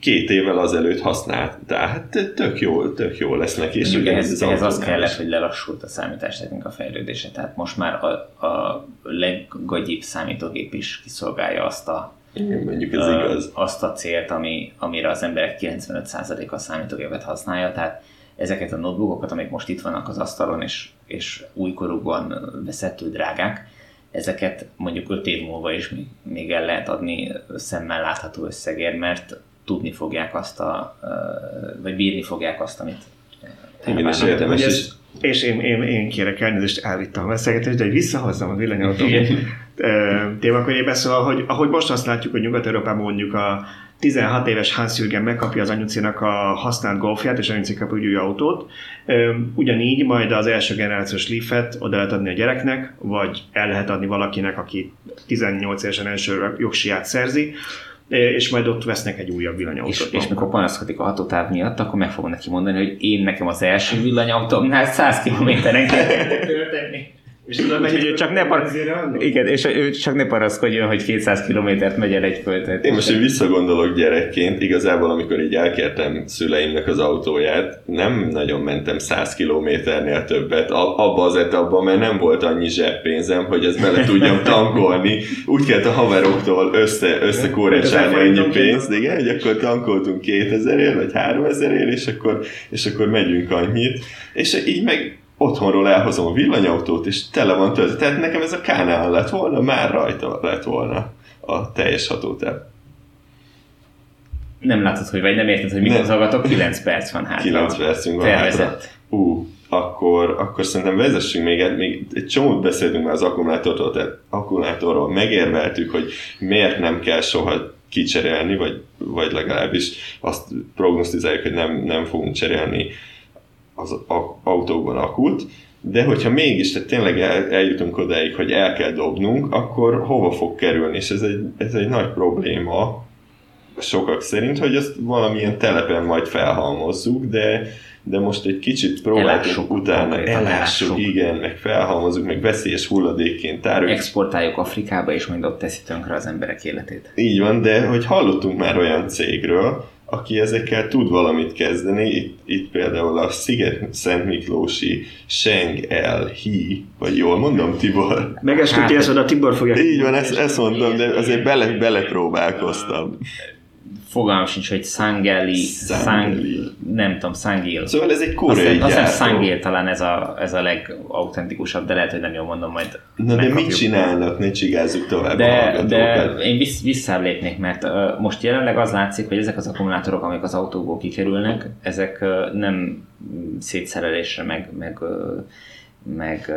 két évvel azelőtt használtál. Hát tök jó, tök jó lesz neki. És Mondjuk ugyanez ehhez, ehhez az kellett, hogy lelassult a számítástechnika fejlődése. Tehát most már a, a leggagyibb számítógép is kiszolgálja azt a, Igen, mondjuk ez ö, igaz. azt a célt, ami, amire az emberek 95%-a a számítógépet használja. Tehát ezeket a notebookokat, amik most itt vannak az asztalon, és, és újkorúban veszettő drágák, ezeket mondjuk 5 év múlva is még, még el lehet adni szemmel látható összegért, mert tudni fogják azt a, vagy bírni fogják azt, amit igen, és érdemes is. És én, én, én kérek elnézést, elvittem a beszélgetést, de hogy visszahozzam a villanyautómat témakörjébe, szóval, hogy ahogy most azt látjuk, hogy Nyugat-Európában mondjuk a 16 éves Hans Jürgen megkapja az anyucinak a használt golfját, és anyuci kap egy új autót. Ugyanígy majd az első generációs Leaf-et oda lehet adni a gyereknek, vagy el lehet adni valakinek, aki 18 évesen első jogsiját szerzi, és majd ott vesznek egy újabb villanyautót. És, és mikor panaszkodik a hatótáv miatt, akkor meg fogom neki mondani, hogy én nekem az első villanyautómnál 100 kilométeren kell tölteni. És tudom, hogy csak ne, par... Igen, és ő csak ne paraszkodjon, hogy 200 kilométert megy el egy földet. Én most, hogy visszagondolok gyerekként, igazából amikor így elkértem szüleimnek az autóját, nem nagyon mentem 100 kilométernél többet, abba az etapban, mert nem volt annyi zseppénzem, hogy ezt bele tudjam tankolni. Úgy kellett a haveroktól össze, összekórecsálni annyi pénzt, igen, hogy akkor tankoltunk 2000 ér, vagy 3000 ér, és akkor, és akkor megyünk annyit. És így meg otthonról elhozom a villanyautót, és tele van töltve. Tehát nekem ez a kánál lett volna, már rajta lett volna a teljes hatótáv. Nem látod, hogy vagy nem érted, hogy mikor hallgatok, 9 perc van hátra. 9 percünk van Tervezett. Ú, uh, akkor, akkor szerintem vezessünk még egy, még egy csomót beszéltünk már az akkumulátorról, tehát akkumulátorról megérveltük, hogy miért nem kell soha kicserélni, vagy, vagy legalábbis azt prognosztizáljuk, hogy nem, nem fogunk cserélni az autókban akut, de hogyha mégis tehát tényleg el, eljutunk odáig, hogy el kell dobnunk, akkor hova fog kerülni? És ez egy, ez egy nagy probléma sokak szerint, hogy azt valamilyen telepen majd felhalmozzuk, de, de most egy kicsit próbáltuk utána, elássuk, igen, meg felhalmozzuk, meg veszélyes hulladékként tároljuk. Exportáljuk Afrikába, és majd ott teszi tönkre az emberek életét. Így van, de hogy hallottunk már olyan cégről, aki ezekkel tud valamit kezdeni. Itt, itt például a Sziget Szent Miklósi Seng El Hi, vagy jól mondom, Tibor? Megesküdtél, hát, a Tibor fogja... Így van, ezt, ezt mondom, de azért bele, belepróbálkoztam fogalmam sincs, hogy Sangeli, Sangeli. nem tudom, Sangil. Szóval ez egy koreai Azt hiszem Sangil talán ez a, ez a legautentikusabb, de lehet, hogy nem jól mondom, majd Na de mit csinálnak, ne csigázzuk tovább de, de én vissz, visszalépnék, mert uh, most jelenleg az látszik, hogy ezek az akkumulátorok, amik az autóból kikerülnek, ezek uh, nem szétszerelésre, meg, meg uh, meg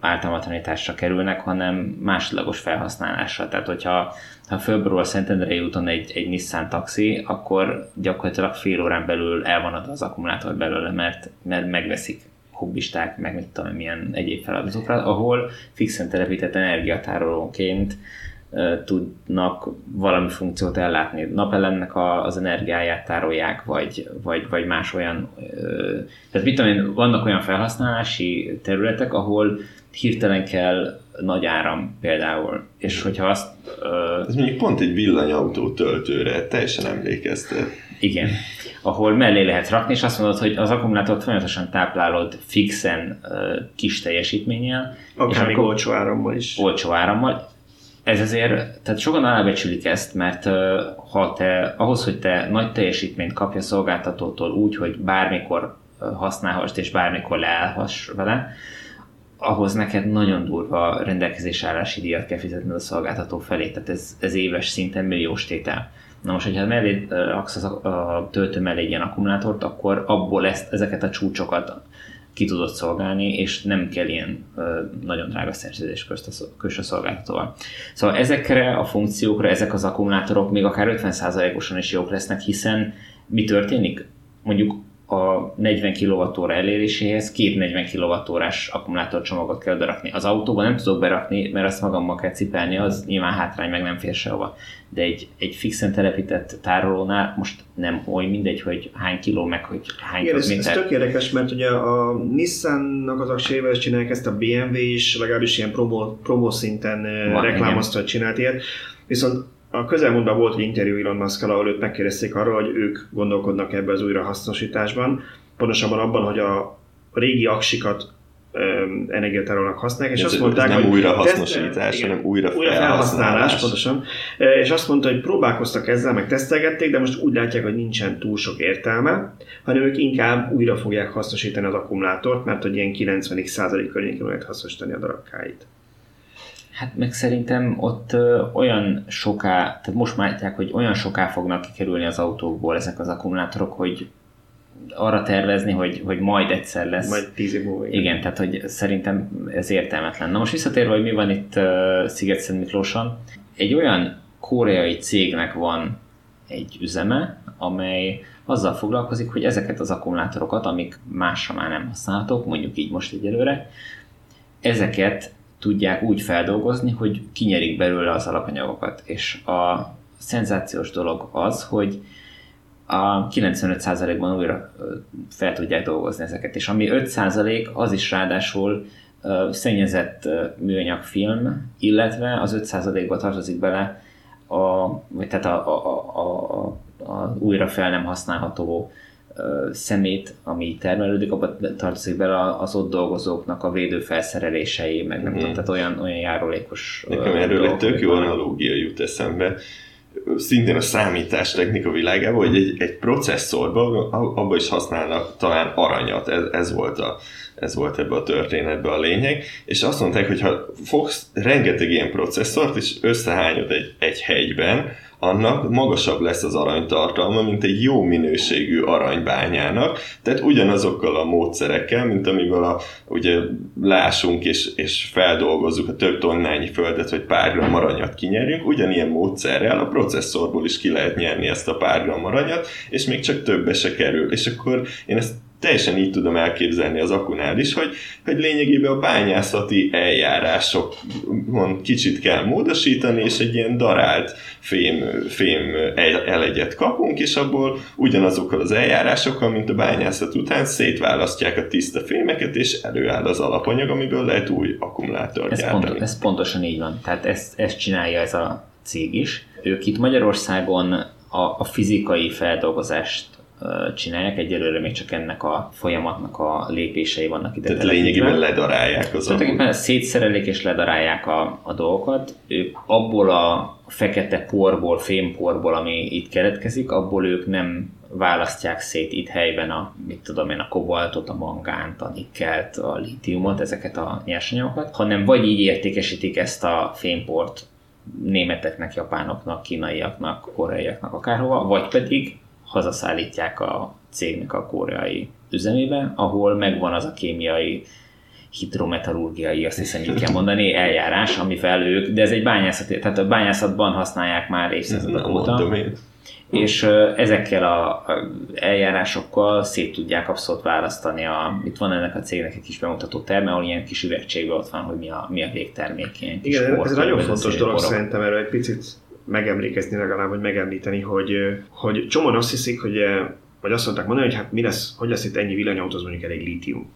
ártalmatlanításra kerülnek, hanem másodlagos felhasználásra. Tehát, hogyha ha fölbről a Szentendrei úton egy, egy Nissan taxi, akkor gyakorlatilag fél órán belül elvanad az akkumulátor belőle, mert, mert megveszik hobbisták, meg mit tudom, milyen egyéb feladatokra, ahol fixen telepített energiatárolóként tudnak valami funkciót ellátni. Napelemnek az energiáját tárolják, vagy, vagy, vagy más olyan... Tehát mit tudom én, vannak olyan felhasználási területek, ahol hirtelen kell nagy áram például, és hogyha azt... Ez mondjuk pont egy villanyautó töltőre, teljesen emlékeztet. Igen, ahol mellé lehet rakni, és azt mondod, hogy az akkumulátort folyamatosan táplálod fixen kis teljesítménnyel. Akár még olcsó árammal is. Olcsó árammal, ez azért, tehát sokan alábecsülik ezt, mert ha te, ahhoz, hogy te nagy teljesítményt kapja a szolgáltatótól úgy, hogy bármikor használhass és bármikor leállhass vele, ahhoz neked nagyon durva rendelkezésállási díjat kell fizetni a szolgáltató felé, tehát ez, ez éves szinten milliós tétel. Na most, hogyha mellé raksz a töltő mellé egy ilyen akkumulátort, akkor abból ezt, ezeket a csúcsokat ki tudod szolgálni, és nem kell ilyen ö, nagyon drága szerződés közt a szolgáltatóval. Szóval ezekre a funkciókra, ezek az akkumulátorok még akár 50%-osan is jók lesznek, hiszen mi történik? Mondjuk a 40 kWh eléréséhez két 40 kWh-ás akkumulátorcsomagot kell berakni. Az autóban nem tudok berakni, mert azt magammal kell cipelni, az nyilván hátrány, meg nem fér sehova. De egy, egy fixen telepített tárolónál most nem oly mindegy, hogy hány kiló, meg hogy hány Igen, ez, ez tök érdekes, mert ugye a Nissan-nak az aksejével csinálják ezt a BMW is, legalábbis ilyen promo, promo szinten Van, reklámozta, hogy csinált ilyet. Viszont a közelmúltban volt egy interjú Elon musk ahol őt megkérdezték arról, hogy ők gondolkodnak ebbe az újrahasznosításban, pontosabban abban, hogy a régi aksikat energiatárolónak használják, és ez, azt mondták, ez nem hogy újrahasznosítás, hanem újra, újra felhasználás. pontosan. És azt mondta, hogy próbálkoztak ezzel, meg tesztelgették, de most úgy látják, hogy nincsen túl sok értelme, hanem ők inkább újra fogják hasznosítani az akkumulátort, mert hogy ilyen 90 százalék környékén lehet hasznosítani a darabkáit. Hát meg szerintem ott ö, olyan soká, tehát most már látják, hogy olyan soká fognak kikerülni az autókból ezek az akkumulátorok, hogy arra tervezni, hogy, hogy majd egyszer lesz. Majd tíz év múlva. Igen, tehát hogy szerintem ez értelmetlen. Na most visszatérve, hogy mi van itt uh, Sziget-Szent Miklóson, egy olyan koreai cégnek van egy üzeme, amely azzal foglalkozik, hogy ezeket az akkumulátorokat, amik másra már nem használhatók, mondjuk így most egyelőre, ezeket tudják úgy feldolgozni, hogy kinyerik belőle az alapanyagokat. És a szenzációs dolog az, hogy a 95%-ban újra fel tudják dolgozni ezeket. És ami 5% az is ráadásul szennyezett műanyagfilm, illetve az 5%-ba tartozik bele a, vagy tehát a, a, a, a, a újra fel nem használható szemét, ami termelődik, abban tartozik bele az ott dolgozóknak a védőfelszerelései, meg nem mm. tudom, tehát olyan, olyan járulékos Nekem erről egy tök jó analógia jut eszembe, szintén a számítástechnika világában, hogy egy, egy processzorban, abban is használnak talán aranyat, ez, ez volt a, ez volt ebbe a történetbe a lényeg, és azt mondták, hogy ha fogsz rengeteg ilyen processzort, és összehányod egy, egy hegyben, annak magasabb lesz az aranytartalma, mint egy jó minőségű aranybányának, tehát ugyanazokkal a módszerekkel, mint amiből a, ugye lásunk és, és feldolgozzuk a több tonnányi földet, hogy pár gram aranyat kinyerjünk, ugyanilyen módszerrel a processzorból is ki lehet nyerni ezt a pár gram aranyat, és még csak többe se kerül. És akkor én ezt teljesen így tudom elképzelni az akunál is, hogy, hogy lényegében a bányászati eljárásokon kicsit kell módosítani, és egy ilyen darált fém, fém elegyet kapunk, és abból ugyanazokkal az eljárásokkal, mint a bányászat után szétválasztják a tiszta fémeket, és előáll az alapanyag, amiből lehet új akkumulátor ez, pont, ez pontosan így van. Tehát ezt, ezt csinálja ez a cég is. Ők itt Magyarországon a, a fizikai feldolgozást csinálják, egyelőre még csak ennek a folyamatnak a lépései vannak ide. Tehát lényegében ledarálják az Tehát szétszerelik és ledarálják a, a dolgokat. Ők abból a fekete porból, fémporból, ami itt keletkezik, abból ők nem választják szét itt helyben a, mit tudom én, a kobaltot, a mangánt, a nikkelt, a litiumot, ezeket a nyersanyagokat, hanem vagy így értékesítik ezt a fémport németeknek, japánoknak, kínaiaknak, koreaiaknak, akárhova, vagy pedig hazaszállítják a cégnek a koreai üzemébe, ahol megvan az a kémiai hidrometalurgiai, azt hiszem így kell mondani, eljárás, amivel ők, de ez egy bányászat, tehát a bányászatban használják már évszázadok óta. És ezekkel a eljárásokkal szét tudják abszolút választani. A, itt van ennek a cégnek egy kis bemutató terme, ahol ilyen kis üvegcségben ott van, hogy mi a, mi a végtermék. Ilyen Igen, ez nagyon fontos dolog szerintem erről egy picit megemlékezni legalább, vagy megemlíteni, hogy, hogy csomóan azt hiszik, hogy vagy azt mondták mondani, hogy hát mi lesz, hogy lesz itt ennyi villanyautó, az mondjuk elég lítium.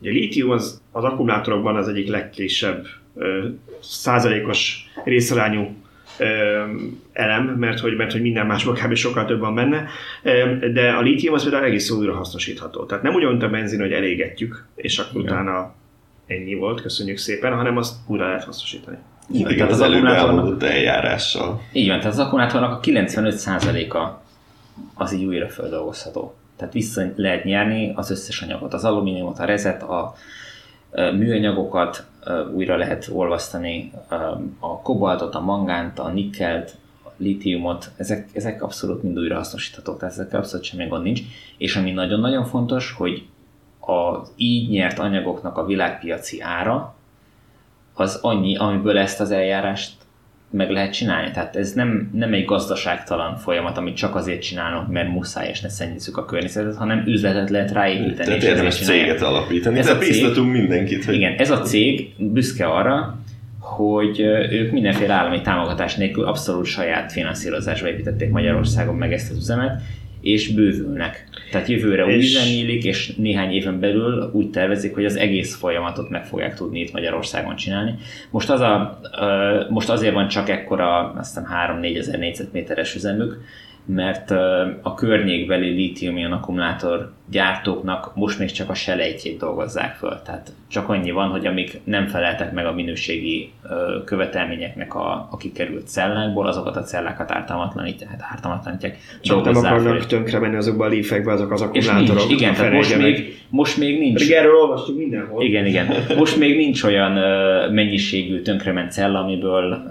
Ugye a lítium az, az akkumulátorokban az egyik legkisebb százalékos részarányú elem, mert hogy, mert hogy minden más kb. sokkal több van benne, de a lítium az például egész újra hasznosítható. Tehát nem ugyanúgy a benzin, hogy elégetjük, és akkor Igen. utána ennyi volt, köszönjük szépen, hanem azt újra lehet hasznosítani. Igen, tehát az, az előbb eljárással. Így van, tehát az akkumulátornak a 95%-a az így újra feldolgozható. Tehát vissza lehet nyerni az összes anyagot, az alumíniumot, a rezet, a műanyagokat újra lehet olvasztani, a kobaltot, a mangánt, a nikkelt, a litiumot, ezek, ezek abszolút mind újra hasznosíthatók, tehát ezekkel abszolút semmi gond nincs. És ami nagyon-nagyon fontos, hogy az így nyert anyagoknak a világpiaci ára az annyi, amiből ezt az eljárást meg lehet csinálni. Tehát ez nem, nem egy gazdaságtalan folyamat, amit csak azért csinálunk, mert muszáj, és ne szennyizzük a környezetet, hanem üzletet lehet ráépíteni. Tehát érdemes céget alapítani. Ez a cég, mindenkit. Hogy... Igen, ez a cég büszke arra, hogy ők mindenféle állami támogatás nélkül abszolút saját finanszírozásba építették Magyarországon meg ezt az üzemet, és bővülnek. Tehát jövőre új üzem nyílik, és néhány éven belül úgy tervezik, hogy az egész folyamatot meg fogják tudni itt Magyarországon csinálni. Most, az a, most azért van csak ekkora, azt hiszem 3-4 ezer négyzetméteres üzemük, mert a környékbeli lítium akkumulátor gyártóknak most még csak a selejtjét dolgozzák föl. Tehát csak annyi van, hogy amik nem feleltek meg a minőségi ö, követelményeknek a, a kikerült cellákból, azokat a cellákat ártalmatlanítják, hát ártalmatlanítják. Csak nem akarnak tönkre menni azokba a lífekbe, azok az akkumulátorok. És nincs, igen, tehát most még, most még nincs. Pedig erről olvastuk mindenhol. Igen, igen. Most még nincs olyan ö, mennyiségű tönkrement cella, amiből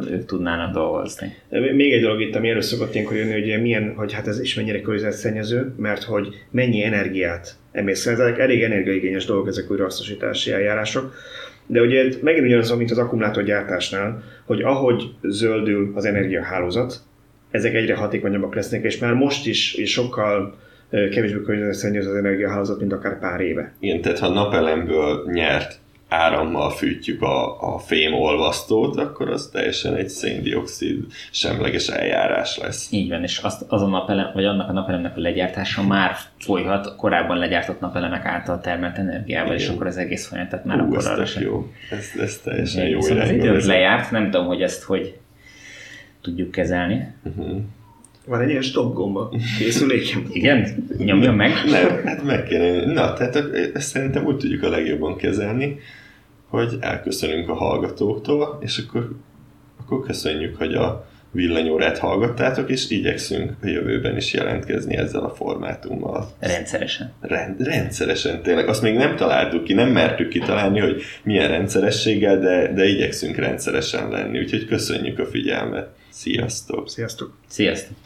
ö, ők tudnának dolgozni. Még egy dolog itt, ami először szokott ilyenkor jönni, hogy milyen, hogy hát ez is mennyire környezetszennyező, mert hogy mennyi energiát emész. Ezek elég energiaigényes dolgok, ezek újrahasznosítási eljárások. De ugye megint ugyanaz, mint az akkumulátorgyártásnál, hogy ahogy zöldül az energiahálózat, ezek egyre hatékonyabbak lesznek, és már most is, is sokkal kevésbé környezetszennyező az energiahálózat, mint akár pár éve. Igen, tehát ha napelemből nyert árammal fűtjük a, a fém olvasztót, akkor az teljesen egy széndiokszid semleges eljárás lesz. Így van, és azt, az a napelem, vagy annak a napelemnek a legyártása már folyhat korábban legyártott napelemek által termelt energiával, Igen. és akkor az egész folyamatot már Ú, akkor arra sem. jó. Ez, ez teljesen Igen, jó Az idő lejárt, nem tudom, hogy ezt hogy tudjuk kezelni. Uh-huh. Van egy ilyen stop gomba készülékem. Igen? Nyomjon meg? Nem, hát meg kéne. Na, tehát ezt szerintem úgy tudjuk a legjobban kezelni, hogy elköszönünk a hallgatóktól, és akkor, akkor köszönjük, hogy a villanyórát hallgattátok, és igyekszünk a jövőben is jelentkezni ezzel a formátummal. Rendszeresen. Rend, rendszeresen, tényleg. Azt még nem találtuk ki, nem mertük kitalálni, hogy milyen rendszerességgel, de, de igyekszünk rendszeresen lenni, úgyhogy köszönjük a figyelmet. Sziasztok! Sziasztok! Sziasztok!